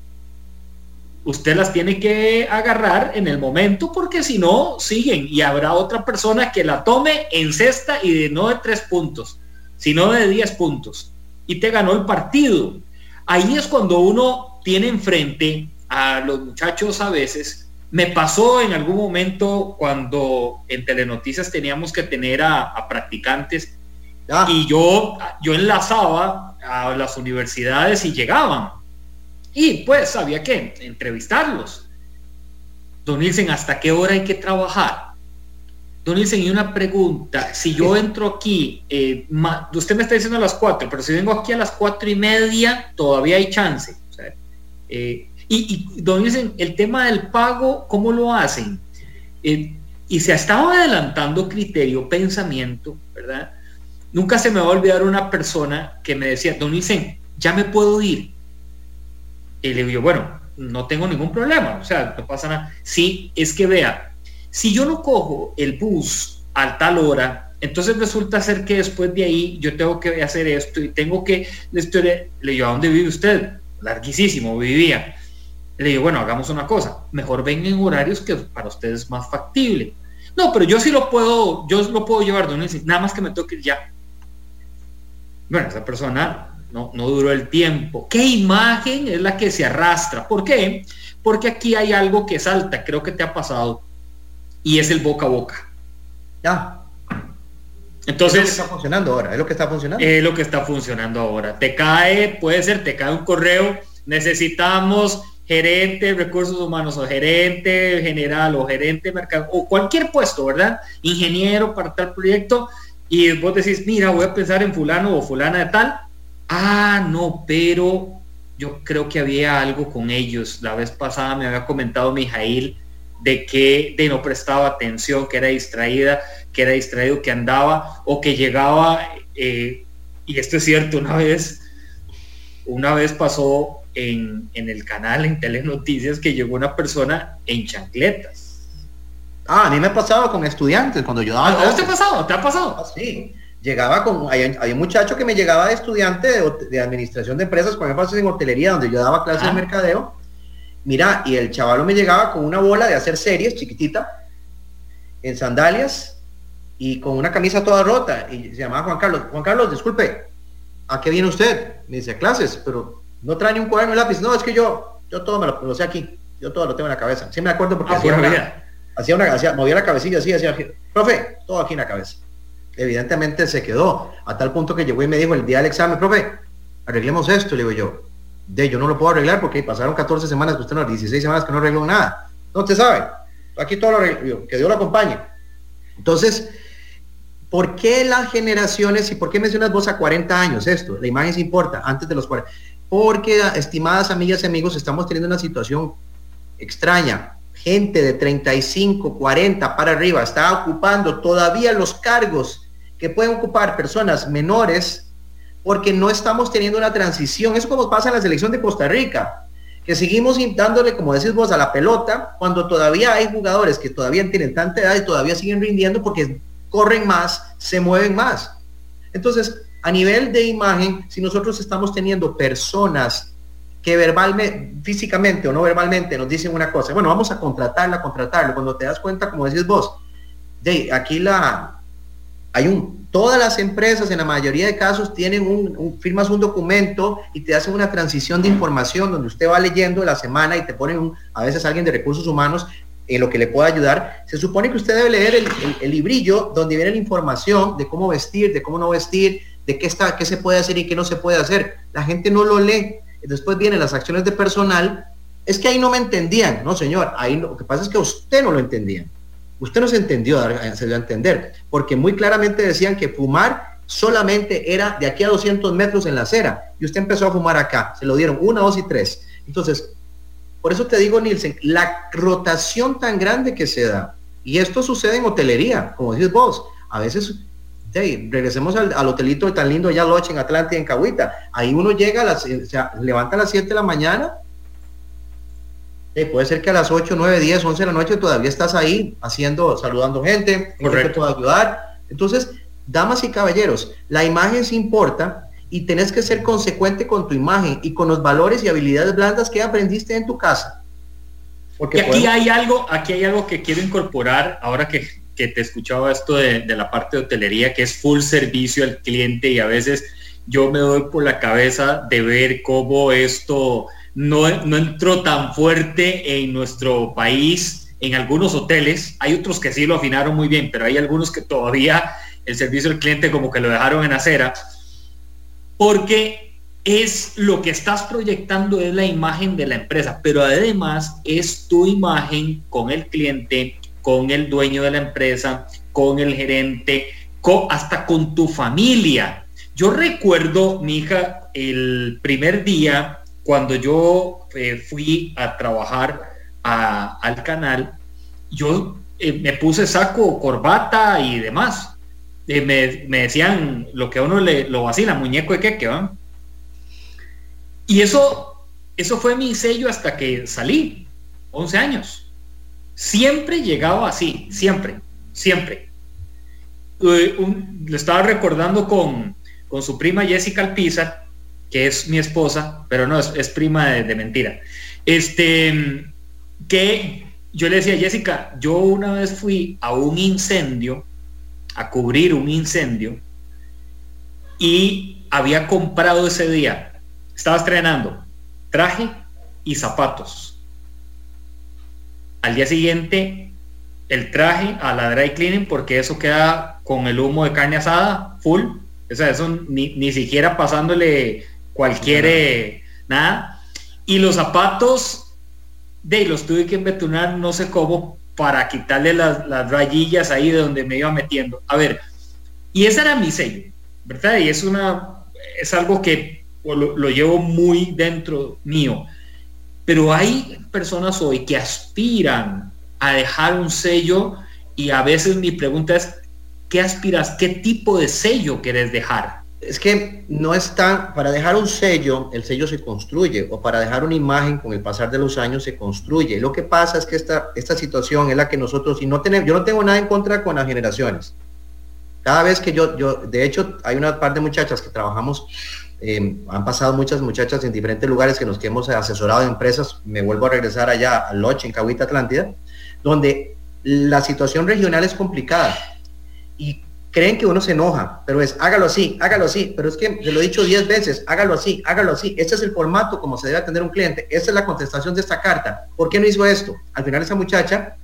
S1: Usted las tiene que agarrar en el momento porque si no, siguen y habrá otra persona que la tome en cesta y de no de tres puntos, sino de diez puntos. Y te ganó el partido. Ahí es cuando uno tiene enfrente a los muchachos a veces me pasó en algún momento cuando en Telenoticias teníamos que tener a, practicantes ah. y yo, yo enlazaba a las universidades y llegaban. Y pues había que entrevistarlos. Don Nielsen, ¿hasta qué hora hay que trabajar? Don Ilsen, y una pregunta. Si yo entro aquí, eh, usted me está diciendo a las cuatro, pero si vengo aquí a las cuatro y media, todavía hay chance. Eh, y, y, don Ilsen, el tema del pago, ¿cómo lo hacen? Eh, y se ha estado adelantando criterio, pensamiento, ¿verdad? Nunca se me va a olvidar una persona que me decía, don Ilsen, ya me puedo ir. Y le digo, bueno, no tengo ningún problema, o sea, no pasa nada. Sí, es que vea, si yo no cojo el bus a tal hora, entonces resulta ser que después de ahí yo tengo que hacer esto y tengo que, le digo, ¿a dónde vive usted? Larguísimo, vivía. Le digo, bueno, hagamos una cosa, mejor venga en horarios que para ustedes es más factible. No, pero yo sí lo puedo, yo lo puedo llevar, don nada más que me toque ya. Bueno, esa persona no, no duró el tiempo. ¿Qué imagen es la que se arrastra? ¿Por qué? Porque aquí hay algo que salta, creo que te ha pasado y es el boca a boca.
S2: Ya.
S1: Entonces.
S2: Es lo que está funcionando ahora, es lo que está funcionando.
S1: Es lo que está funcionando ahora. Te cae, puede ser, te cae un correo, necesitamos gerente de recursos humanos o gerente general o gerente de mercado o cualquier puesto, ¿verdad? Ingeniero para tal proyecto y vos decís, mira, voy a pensar en fulano o fulana de tal. Ah, no, pero yo creo que había algo con ellos. La vez pasada me había comentado Mijail de que de no prestaba atención, que era distraída, que era distraído, que andaba o que llegaba, eh, y esto es cierto, una vez, una vez pasó en, el canal, en Telenoticias, que llegó una persona en chancletas.
S2: Ah, a mí me ha pasado con estudiantes cuando yo daba...
S1: ¿A te ha pasado? ¿Te ha pasado?
S2: Ah, sí. Llegaba con... Hay, un muchacho que me llegaba de estudiante de, administración de empresas, con énfasis en hotelería, donde yo daba clases de ah. mercadeo, Mira, y el chavalo me llegaba con una bola de hacer series chiquitita, en sandalias y con una camisa toda rota. Y se llamaba Juan Carlos. Juan Carlos, disculpe, ¿a qué viene usted? Me dice, clases, pero no trae ni un cuaderno y lápiz. No, es que yo, yo todo me lo, sé aquí. Yo todo lo tengo en la cabeza. Sí me acuerdo porque ah, hacía, una, hacía, una, hacía, movía la cabecilla así, hacía, profe, todo aquí en la cabeza. Evidentemente se quedó a tal punto que llegó y me dijo el día del examen, profe, arreglemos esto, le digo yo de yo no lo puedo arreglar porque pasaron 14 semanas, que usted no, 16 semanas que no arregló nada. No, usted sabe, aquí todo lo arregló, que Dios lo acompañe. Entonces, ¿por qué las generaciones y por qué mencionas vos a 40 años esto? La imagen se importa antes de los 40. Porque, estimadas amigas y amigos, estamos teniendo una situación extraña. Gente de 35, 40 para arriba está ocupando todavía los cargos que pueden ocupar personas menores porque no estamos teniendo una transición. Eso como pasa en la selección de Costa Rica, que seguimos dándole, como decís vos, a la pelota, cuando todavía hay jugadores que todavía tienen tanta edad y todavía siguen rindiendo porque corren más, se mueven más. Entonces, a nivel de imagen, si nosotros estamos teniendo personas que verbalmente, físicamente o no verbalmente nos dicen una cosa, bueno, vamos a contratarla, contratarlo, cuando te das cuenta, como decís vos, de aquí la, hay un Todas las empresas, en la mayoría de casos, tienen un, firmas un documento y te hacen una transición de información donde usted va leyendo la semana y te ponen a veces alguien de recursos humanos en lo que le pueda ayudar. Se supone que usted debe leer el, librillo donde viene la información de cómo vestir, de cómo no vestir, de qué está, qué se puede hacer y qué no se puede hacer. La gente no lo lee. Después vienen las acciones de personal. Es que ahí no me entendían, no señor. Ahí lo que pasa es que usted no lo entendía. Usted no se entendió, se dio a entender, porque muy claramente decían que fumar solamente era de aquí a 200 metros en la acera, y usted empezó a fumar acá, se lo dieron una, dos y tres. Entonces, por eso te digo, Nielsen, la rotación tan grande que se da, y esto sucede en hotelería, como dices vos, a veces regresemos al, hotelito tan lindo allá Loche en Atlanta en Cahuita. Ahí uno llega, a las, levanta a las 7 de la mañana puede ser que a las 8, 9, 10, 11 de la noche todavía estás ahí haciendo, saludando gente, que puede ayudar. Entonces, damas y caballeros, la imagen se importa y tenés que ser consecuente con tu imagen y con los valores y habilidades blandas que aprendiste en tu casa.
S1: Porque aquí hay algo, aquí hay algo que quiero incorporar ahora que, que te escuchaba esto de, de la parte de hotelería, que es full servicio al cliente y a veces yo me doy por la cabeza de ver cómo esto no, entró tan fuerte en nuestro país, en algunos hoteles. Hay otros que sí lo afinaron muy bien, pero hay algunos que todavía el servicio al cliente como que lo dejaron en acera. Porque es lo que estás proyectando es la imagen de la empresa, pero además es tu imagen con el cliente, con el dueño de la empresa, con el gerente, con, hasta con tu familia. Yo recuerdo, mi hija, el primer día cuando yo eh, fui a trabajar al canal, yo eh, me puse saco, corbata y demás. Eh, me, decían lo que a uno le lo vacila, muñeco de queque, ¿va? Y eso, eso fue mi sello hasta que salí, 11 años. Siempre llegaba así, siempre, siempre. le estaba recordando con, con su prima Jessica Alpizar, que es mi esposa, pero no, es, prima de, mentira. Este, que yo le decía, Jessica, yo una vez fui a un incendio, a cubrir un incendio, y había comprado ese día, estaba estrenando traje y zapatos. Al día siguiente, el traje a la dry cleaning, porque eso queda con el humo de carne asada, full. O sea, eso ni, ni siquiera pasándole cualquier eh, nada. Y los zapatos, de los tuve que embetunar no sé cómo para quitarle las, las, rayillas ahí de donde me iba metiendo. A ver, y ese era mi sello, ¿verdad? Y es una, es algo que lo, lo llevo muy dentro mío. Pero hay personas hoy que aspiran a dejar un sello y a veces mi pregunta es, ¿qué aspiras? ¿Qué tipo de sello quieres dejar?
S2: Es que no está, para dejar un sello, el sello se construye, o para dejar una imagen con el pasar de los años se construye. Lo que pasa es que esta, esta situación es la que nosotros, y no tenemos, yo no tengo nada en contra con las generaciones. Cada vez que yo, yo, de hecho, hay una par de muchachas que trabajamos, eh, han pasado muchas muchachas en diferentes lugares que nos que hemos asesorado de empresas, me vuelvo a regresar allá al Loche, en Cahuita, Atlántida, donde la situación regional es complicada. Y creen que uno se enoja, pero es hágalo así, hágalo así, pero es que se lo he dicho 10 veces, hágalo así, hágalo así. Este es el formato como se debe atender un cliente. Esta es la contestación de esta carta. ¿Por qué no hizo esto? Al final esa muchacha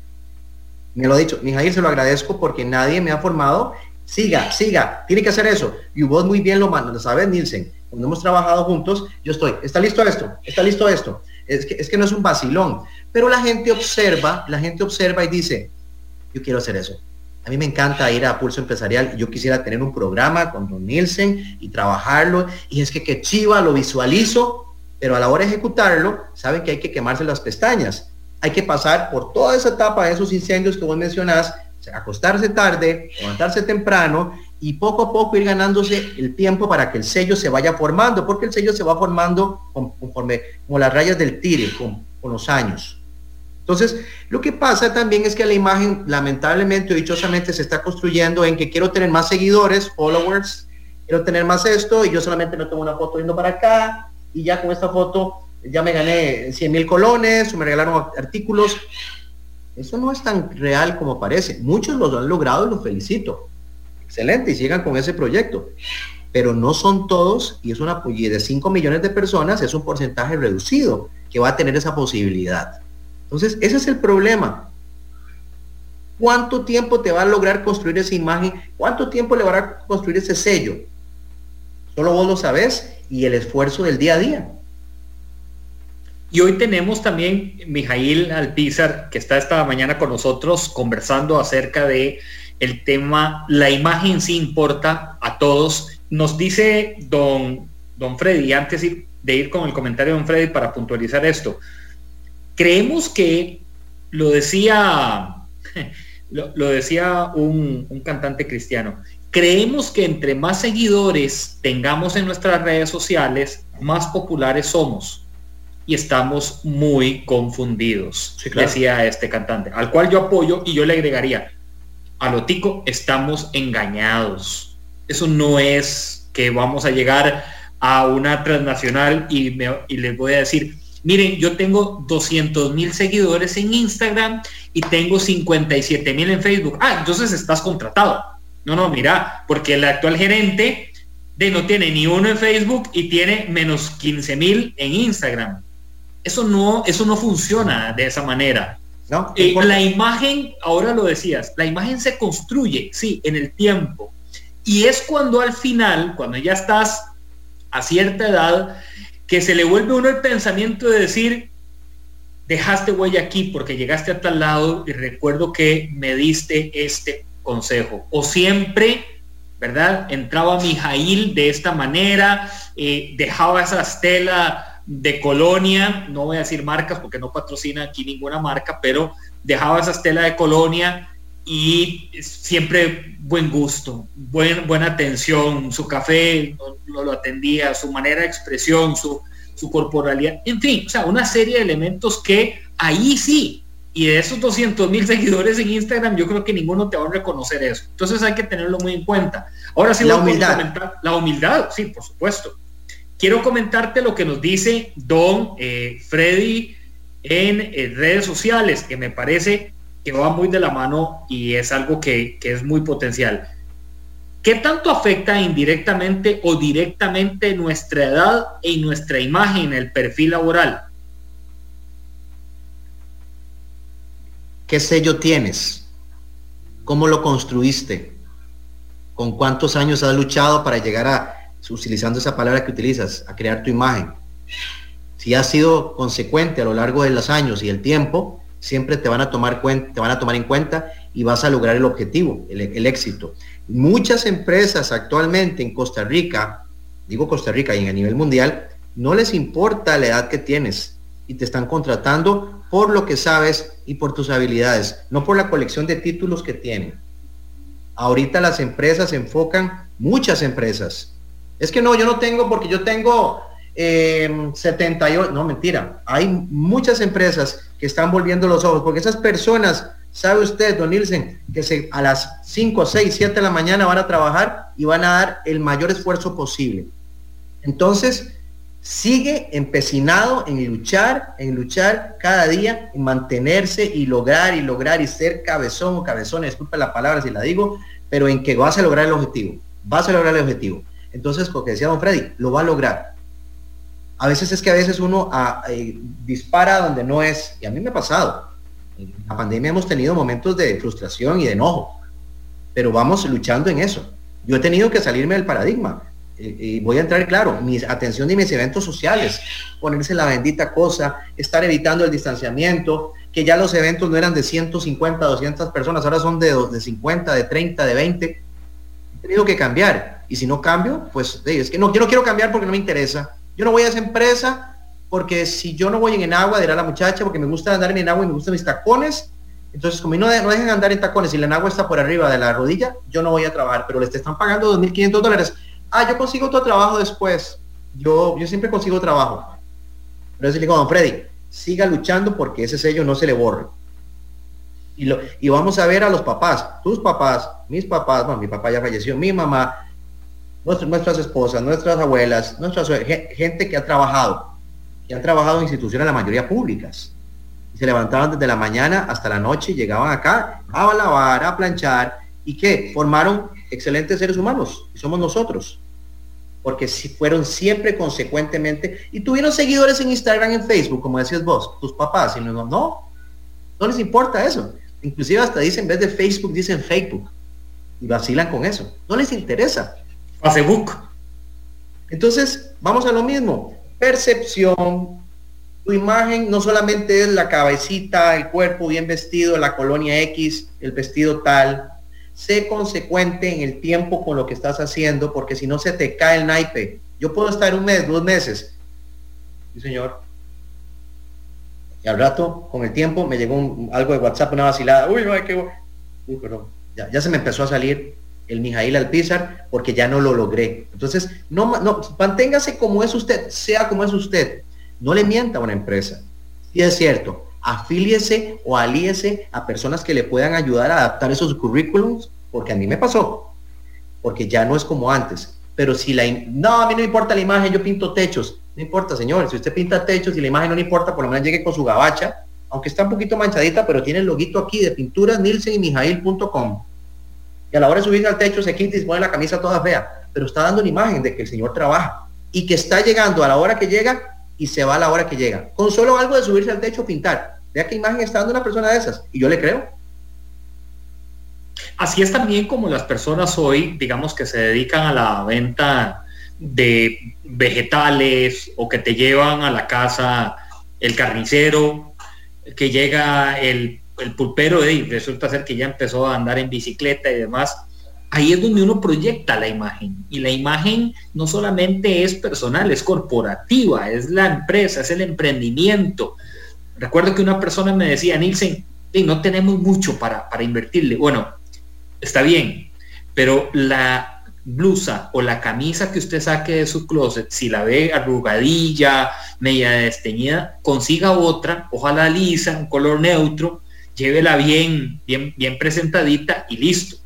S2: me lo ha dicho, Mijail, se lo agradezco porque nadie me ha formado. Siga, siga, tiene que hacer eso. Y vos muy bien lo mandas, lo sabes, Nielsen. Cuando hemos trabajado juntos, yo estoy, está listo esto, está listo esto. Es que, es que no es un vacilón. Pero la gente observa, la gente observa y dice, yo quiero hacer eso a mí me encanta ir a Pulso Empresarial. Yo quisiera tener un programa con Don Nielsen y trabajarlo. Y es que que chiva, lo visualizo, pero a la hora de ejecutarlo, saben que hay que quemarse las pestañas. Hay que pasar por toda esa etapa de esos incendios que vos mencionás, acostarse tarde, levantarse temprano y poco a poco ir ganándose el tiempo para que el sello se vaya formando, porque el sello se va formando conforme como las rayas del tire, con los años. Entonces, lo que pasa también es que la imagen, lamentablemente o dichosamente, se está construyendo en que quiero tener más seguidores, followers, quiero tener más esto, y yo solamente no tengo una foto yendo para acá, y ya con esta foto ya me gané 100 mil colones, o me regalaron artículos. Eso no es tan real como parece. Muchos lo han logrado y los felicito. Excelente, y sigan con ese proyecto. Pero no son todos, y es una de 5 millones de personas, es un porcentaje reducido que va a tener esa posibilidad. Entonces, ese es el problema. ¿Cuánto tiempo te va a lograr construir esa imagen? ¿Cuánto tiempo le va a construir ese sello? Solo vos lo sabés y el esfuerzo del día a día.
S1: Y hoy tenemos también Mijail Alpizar, que está esta mañana con nosotros conversando acerca de el tema, la imagen sí importa a todos. Nos dice don, don Freddy, antes de ir con el comentario de don Freddy para puntualizar esto, Creemos que, lo decía, lo, decía un, un cantante cristiano, creemos que entre más seguidores tengamos en nuestras redes sociales, más populares somos y estamos muy confundidos, decía este cantante, al cual yo apoyo y yo le agregaría, a lo tico estamos engañados. Eso no es que vamos a llegar a una transnacional y, me, y les voy a decir, Miren, yo tengo 200 mil seguidores en Instagram y tengo 57 mil en Facebook. Ah, entonces estás contratado. No, no, mira, porque el actual gerente de no tiene ni uno en Facebook y tiene menos 15 mil en Instagram. Eso no, eso no funciona de esa manera. No, eh, la imagen, ahora lo decías, la imagen se construye, sí, en el tiempo. Y es cuando al final, cuando ya estás a cierta edad, que se le vuelve uno el pensamiento de decir, dejaste huella aquí porque llegaste a tal lado y recuerdo que me diste este consejo. O siempre, ¿verdad? Entraba Mijail de esta manera, eh, dejaba esa estela de colonia, no voy a decir marcas porque no patrocina aquí ninguna marca, pero dejaba esa estela de colonia y siempre buen gusto, buen, buena atención, su café lo, lo atendía, su manera de expresión, su, su corporalidad, en fin, o sea, una serie de elementos que ahí sí, y de esos 200 mil seguidores en Instagram, yo creo que ninguno te va a reconocer eso. Entonces hay que tenerlo muy en cuenta. Ahora sí,
S2: la humildad.
S1: la humildad, sí, por supuesto. Quiero comentarte lo que nos dice don eh, Freddy en eh, redes sociales, que me parece que va muy de la mano y es algo que, que es muy potencial. ¿Qué tanto afecta indirectamente o directamente nuestra edad y nuestra imagen en el perfil laboral?
S2: ¿Qué sello tienes? ¿Cómo lo construiste? ¿Con cuántos años has luchado para llegar a, utilizando esa palabra que utilizas, a crear tu imagen? Si has sido consecuente a lo largo de los años y el tiempo, siempre te van a tomar, te van a tomar en cuenta y vas a lograr el objetivo, el, éxito. Muchas empresas actualmente en Costa Rica, digo Costa Rica y a nivel mundial, no les importa la edad que tienes y te están contratando por lo que sabes y por tus habilidades, no por la colección de títulos que tienen. Ahorita las empresas enfocan, muchas empresas. Es que no, yo no tengo porque yo tengo 78, em, no mentira, hay muchas empresas que están volviendo los ojos, porque esas personas ¿Sabe usted, don Nielsen, que se, a las 5, 6, 7 de la mañana van a trabajar y van a dar el mayor esfuerzo posible? Entonces, sigue empecinado en luchar, en luchar cada día, en mantenerse y lograr y lograr y ser cabezón o cabezón, disculpa la palabra si la digo, pero en que vas a lograr el objetivo, vas a lograr el objetivo. Entonces, porque decía don Freddy, lo va a lograr. A veces es que a veces uno ah, eh, dispara donde no es, y a mí me ha pasado en la pandemia hemos tenido momentos de frustración y de enojo, pero vamos luchando en eso. Yo he tenido que salirme del paradigma eh, y voy a entrar claro, mi atención de mis eventos sociales, ponerse la bendita cosa, estar evitando el distanciamiento, que ya los eventos no eran de 150, 200 personas, ahora son de, de 50, de 30, de 20. He tenido que cambiar y si no cambio, pues es que no, yo no quiero cambiar porque no me interesa. Yo no voy a esa empresa porque si yo no voy en agua, dirá la muchacha, porque me gusta andar en agua y me gustan mis tacones, entonces como no, no dejen andar en tacones y la agua está por arriba de la rodilla, yo no voy a trabajar, pero les te están pagando 2.500 dólares. Ah, yo consigo otro trabajo después. Yo, yo siempre consigo trabajo. Pero le digo, don Freddy, siga luchando porque ese sello no se le borre. Y, lo, y vamos a ver a los papás, tus papás, mis papás, bueno, mi papá ya falleció, mi mamá, nuestras, esposas, nuestras abuelas, nuestras gente que ha trabajado que han trabajado en instituciones, la mayoría públicas. Se levantaban desde la mañana hasta la noche y llegaban acá a lavar, a planchar y que formaron excelentes seres humanos y somos nosotros. Porque si fueron siempre consecuentemente y tuvieron seguidores en Instagram, en Facebook, como decías vos, tus papás, y no, no, no les importa eso. Inclusive hasta dicen, en vez de Facebook, dicen Facebook. Y vacilan con eso. No les interesa.
S1: Facebook.
S2: Entonces, vamos a lo mismo percepción, tu imagen no solamente es la cabecita, el cuerpo bien vestido, la colonia X, el vestido tal. Sé consecuente en el tiempo con lo que estás haciendo, porque si no se te cae el naipe. Yo puedo estar un mes, dos meses. Sí, señor. Y al rato, con el tiempo, me llegó algo de WhatsApp, una vacilada. Uy, no, qué... Uy, perdón. Ya, ya se me empezó a salir el Mijail Alpizar porque ya no lo logré. Entonces, no, manténgase como es usted, sea como es usted. No le mienta a una empresa. Si es cierto, afíliese o alíese a personas que le puedan ayudar a adaptar esos currículums, porque a mí me pasó, porque ya no es como antes. Pero si la, no, a mí no importa la imagen, yo pinto techos. No importa, señor, si usted pinta techos y la imagen no le importa, por lo menos llegue con su gabacha, aunque está un poquito manchadita, pero tiene el loguito aquí de pinturas Nielsen y y a la hora de subirse al techo se quita y se pone la camisa toda fea, pero está dando una imagen de que el Señor trabaja y que está llegando a la hora que llega y se va a la hora que llega. Con solo algo de subirse al techo, pintar. Vea qué imagen está dando una persona de esas. Y yo le creo.
S1: Así es también como las personas hoy, digamos, que se dedican a la venta de vegetales o que te llevan a la casa el carnicero que llega el, el pulpero y resulta ser que ya empezó a andar en bicicleta y demás. Ahí es donde uno proyecta la imagen. Y la imagen no solamente es personal, es corporativa, es la empresa, es el emprendimiento. Recuerdo que una persona me decía, Nielsen, no tenemos mucho para, para invertirle. Bueno, está bien, pero la blusa o la camisa que usted saque de su closet, si la ve arrugadilla, media desteñida, consiga otra, ojalá lisa, un color neutro, llévela bien, bien, bien presentadita y listo.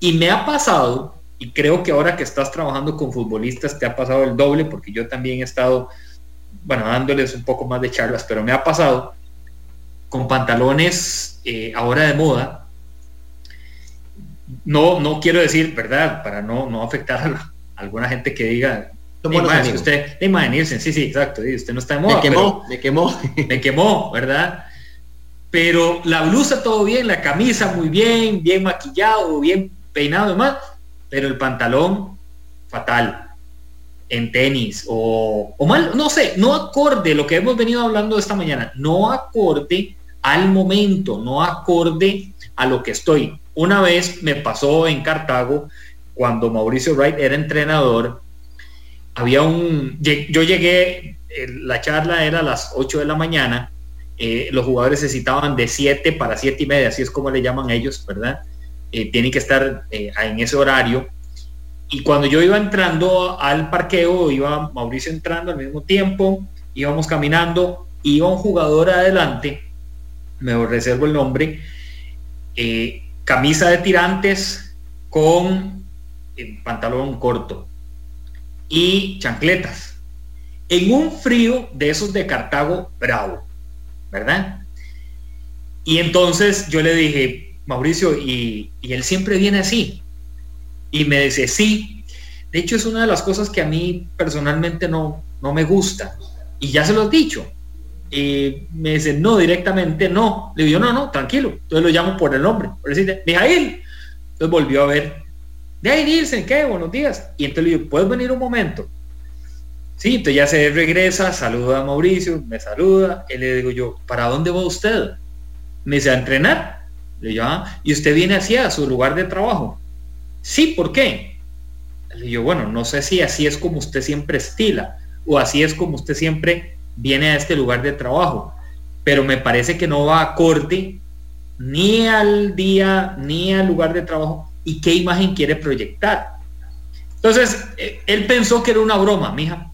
S1: Y me ha pasado, y creo que ahora que estás trabajando con futbolistas te ha pasado el doble, porque yo también he estado, bueno, dándoles un poco más de charlas, pero me ha pasado con pantalones eh, ahora de moda, no, no quiero decir, ¿verdad? Para no, no afectar a, alguna gente que diga,
S2: más,
S1: usted, Nielsen, sí, sí, exacto, usted no está de moda.
S2: Me quemó, me quemó.
S1: Me quemó, ¿verdad? Pero la blusa todo bien, la camisa muy bien, bien maquillado, bien peinado y demás, pero el pantalón fatal en tenis o, o mal, no sé, no acorde lo que hemos venido hablando esta mañana, no acorde al momento, no acorde a lo que estoy. Una vez me pasó en Cartago, cuando Mauricio Wright era entrenador, había un, yo llegué, la charla era a las 8 de la mañana, eh, los jugadores se citaban de 7 para 7 y media, así es como le llaman ellos, ¿verdad? Eh, tienen que estar eh, en ese horario. Y cuando yo iba entrando al parqueo, iba Mauricio entrando al mismo tiempo, íbamos caminando, iba un jugador adelante, me reservo el nombre, camisa de tirantes con pantalón corto y chancletas. En un frío de esos de Cartago, bravo, ¿verdad? Y entonces yo le dije, Mauricio, y, él siempre viene así. Y me dice, sí. De hecho, es una de las cosas que a mí personalmente no, no me gusta. Y ya se lo he dicho. Y me dice, no, directamente no. Le digo, no, no, tranquilo. Entonces lo llamo por el nombre. Por decirle, Mijail. Entonces volvió a ver. De ahí dicen, ¿qué? Buenos días. Y entonces le digo, ¿puedes venir un momento? Sí, entonces ya se regresa, saluda a Mauricio, me saluda. Y le digo yo, ¿para dónde va usted? Me dice, a entrenar. Le digo, ah, ¿y usted viene hacia su lugar de trabajo? Sí, ¿por qué? Le digo, bueno, no sé si así es como usted siempre estila o así es como usted siempre viene a este lugar de trabajo, pero me parece que no va acorde ni al día ni al lugar de trabajo y qué imagen quiere proyectar. Entonces, eh, él pensó que era una broma, mija.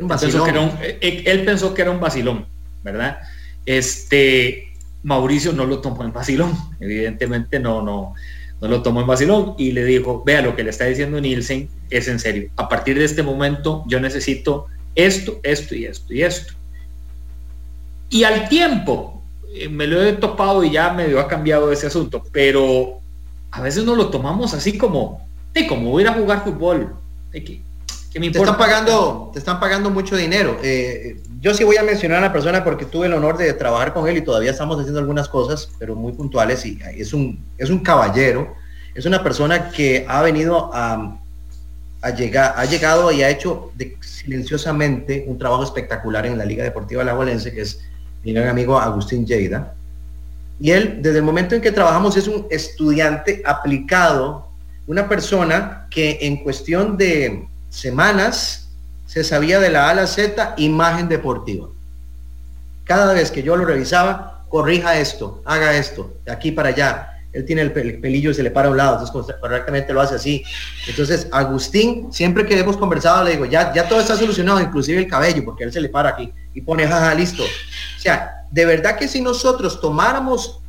S1: Un vacilón. Eh, él pensó que era un vacilón, ¿verdad? Este, Mauricio no lo tomó en vacilón, evidentemente no, no, no lo tomó en vacilón y le dijo, vea lo que le está diciendo Nielsen es en serio. A partir de este momento yo necesito esto, esto y esto y esto. Y al tiempo, eh, me lo he topado y ya medio ha cambiado ese asunto, pero a veces no lo tomamos así como, de como ir a jugar fútbol. De que,
S2: me te están pagando, te están pagando mucho dinero. Eh, yo sí voy a mencionar a la persona porque tuve el honor de trabajar con él y todavía estamos haciendo algunas cosas, pero muy puntuales y es un, es un caballero, es una persona que ha venido a, ha, llegado, ha llegado y ha hecho silenciosamente un trabajo espectacular en la Liga Deportiva La Valencia, que es mi gran amigo Agustín Lleida. Y él, desde el momento en que trabajamos, es un estudiante aplicado, una persona que en cuestión de semanas se sabía de la A la Z imagen deportiva. Cada vez que yo lo revisaba, corrija esto, haga esto, de aquí para allá, él tiene el, pelillo y se le para a un lado, entonces correctamente lo hace así. Entonces, Agustín, siempre que hemos conversado, le digo, ya, ya todo está solucionado, inclusive el cabello, porque él se le para aquí y pone, jaja, listo. O sea, de verdad que si nosotros tomáramos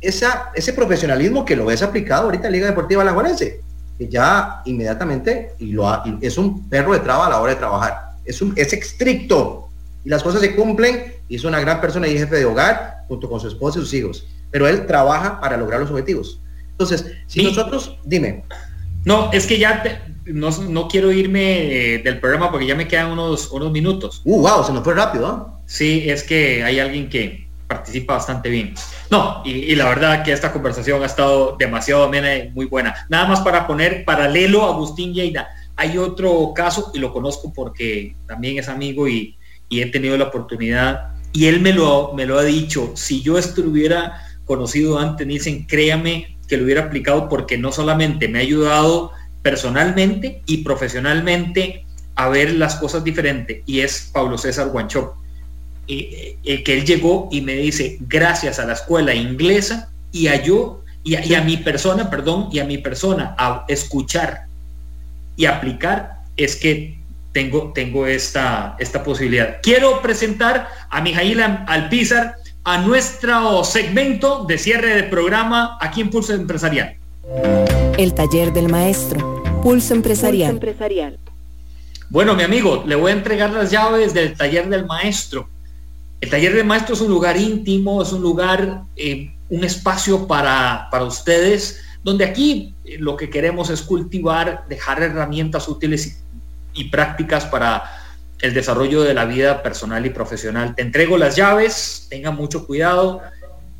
S2: esa, ese profesionalismo que lo ves aplicado ahorita en Liga Deportiva Alajuelense, que ya inmediatamente y lo es un perro de traba a la hora de trabajar. Es, un, es estricto y las cosas se cumplen y es una gran persona y jefe de hogar junto con su esposa y sus hijos pero él trabaja para lograr los objetivos. Entonces, si nosotros, dime.
S1: No, es que ya no, quiero irme eh, del programa porque ya me quedan unos, unos minutos.
S2: Uh, wow, se nos fue rápido. ¿ah?
S1: Sí, es que hay alguien que participa bastante bien. No, y, la verdad que esta conversación ha estado demasiado amena y muy buena. Nada más para poner paralelo a Agustín Lleida. Hay otro caso y lo conozco porque también es amigo y, y he tenido la oportunidad Y él me lo, me lo ha dicho, si yo estuviera conocido antes, dicen, créame que lo hubiera aplicado porque no solamente me ha ayudado personalmente y profesionalmente a ver las cosas diferentes, y es Pablo César Guancho, eh, eh, que él llegó y me dice, gracias a la escuela inglesa y a yo, y a, y a mi persona, perdón, y a mi persona, a escuchar y aplicar, es que tengo, tengo esta, esta posibilidad. Quiero presentar a Mijail Alpizar a nuestro segmento de cierre de programa aquí en Pulso Empresarial.
S3: El taller del maestro, Pulso Empresarial. Pulso Empresarial.
S1: Bueno, mi amigo, le voy a entregar las llaves del taller del maestro. El taller del maestro es un lugar íntimo, es un lugar, eh, un espacio para, para ustedes, donde aquí eh, lo que queremos es cultivar, dejar herramientas útiles y, prácticas para el desarrollo de la vida personal y profesional. Te entrego las llaves, tenga mucho cuidado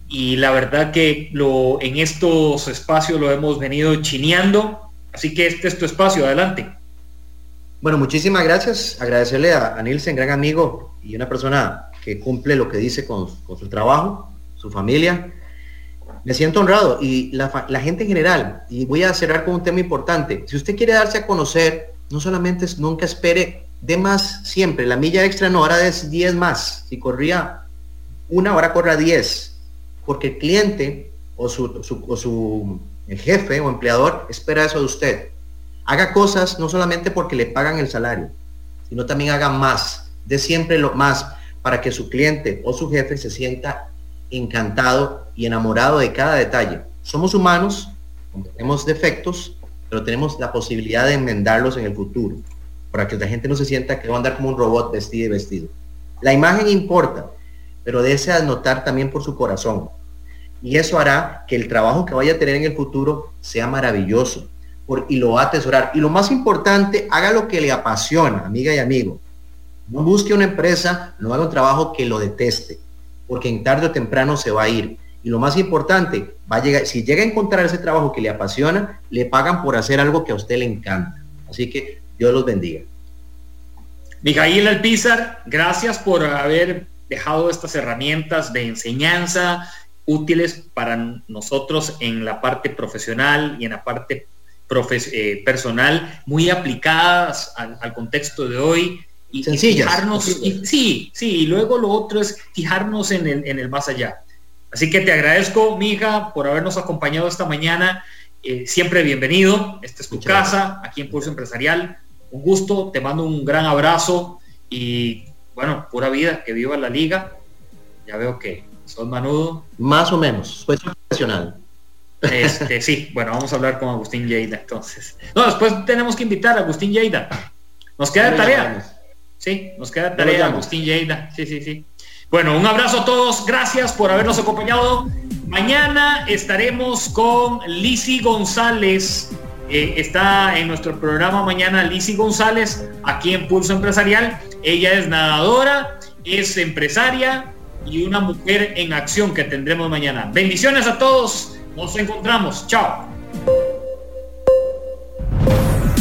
S1: y la verdad que lo, en estos espacios lo hemos venido chineando, así que este es tu espacio, adelante.
S2: Bueno, muchísimas gracias. Agradecerle a Nielsen, gran amigo y una persona que cumple lo que dice con, su trabajo, su familia. Me siento honrado y la, la, gente en general, y voy a cerrar con un tema importante, si usted quiere darse a conocer, no solamente es, nunca espere de más siempre, la milla extra no, ahora es 10 más, si corría una, ahora corra 10, porque el cliente o su, su, o su el jefe o empleador espera eso de usted. Haga cosas no solamente porque le pagan el salario, sino también haga más, de siempre lo más, para que su cliente o su jefe se sienta encantado y enamorado de cada detalle. Somos humanos, tenemos defectos, pero tenemos la posibilidad de enmendarlos en el futuro, para que la gente no se sienta que va a andar como un robot vestido y vestido. La imagen importa, pero desea notar también por su corazón. Y eso hará que el trabajo que vaya a tener en el futuro sea maravilloso por, y lo va a atesorar. Y lo más importante, haga lo que le apasiona, amiga y amigo. No busque una empresa, no haga un trabajo que lo deteste, porque en tarde o temprano se va a ir. Y lo más importante, va a llegar, si llega a encontrar ese trabajo que le apasiona, le pagan por hacer algo que a usted le encanta. Así que Dios los bendiga.
S1: Mijail Alpizar, gracias por haber dejado estas herramientas de enseñanza útiles para nosotros en la parte profesional y en la parte eh, personal, muy aplicadas al, al contexto de hoy y,
S2: Sencillas.
S1: Y fijarnos, y, sí, sí, y luego lo otro es fijarnos en el, en el más allá. Así que te agradezco, mija, por habernos acompañado esta mañana. Eh, siempre bienvenido. Esta es tu Muchas casa, gracias. aquí en Pulso Empresarial. Un gusto, te mando un gran abrazo y bueno, pura vida, que viva la liga. Ya veo que son manudo.
S2: Más o menos, fue profesional.
S1: Este, sí, bueno, vamos a hablar con Agustín Lleida entonces. No, después tenemos que invitar a Agustín Lleida. Nos queda tarea. Sí, nos queda tarea, Agustín Lleida. Sí, sí, sí. Bueno, un abrazo a todos. Gracias por habernos acompañado. Mañana estaremos con Lisi González. Eh, está en nuestro programa mañana Lisi González, aquí en Pulso Empresarial. Ella es nadadora, es empresaria y una mujer en acción que tendremos mañana. Bendiciones a todos. Nos encontramos. Chao.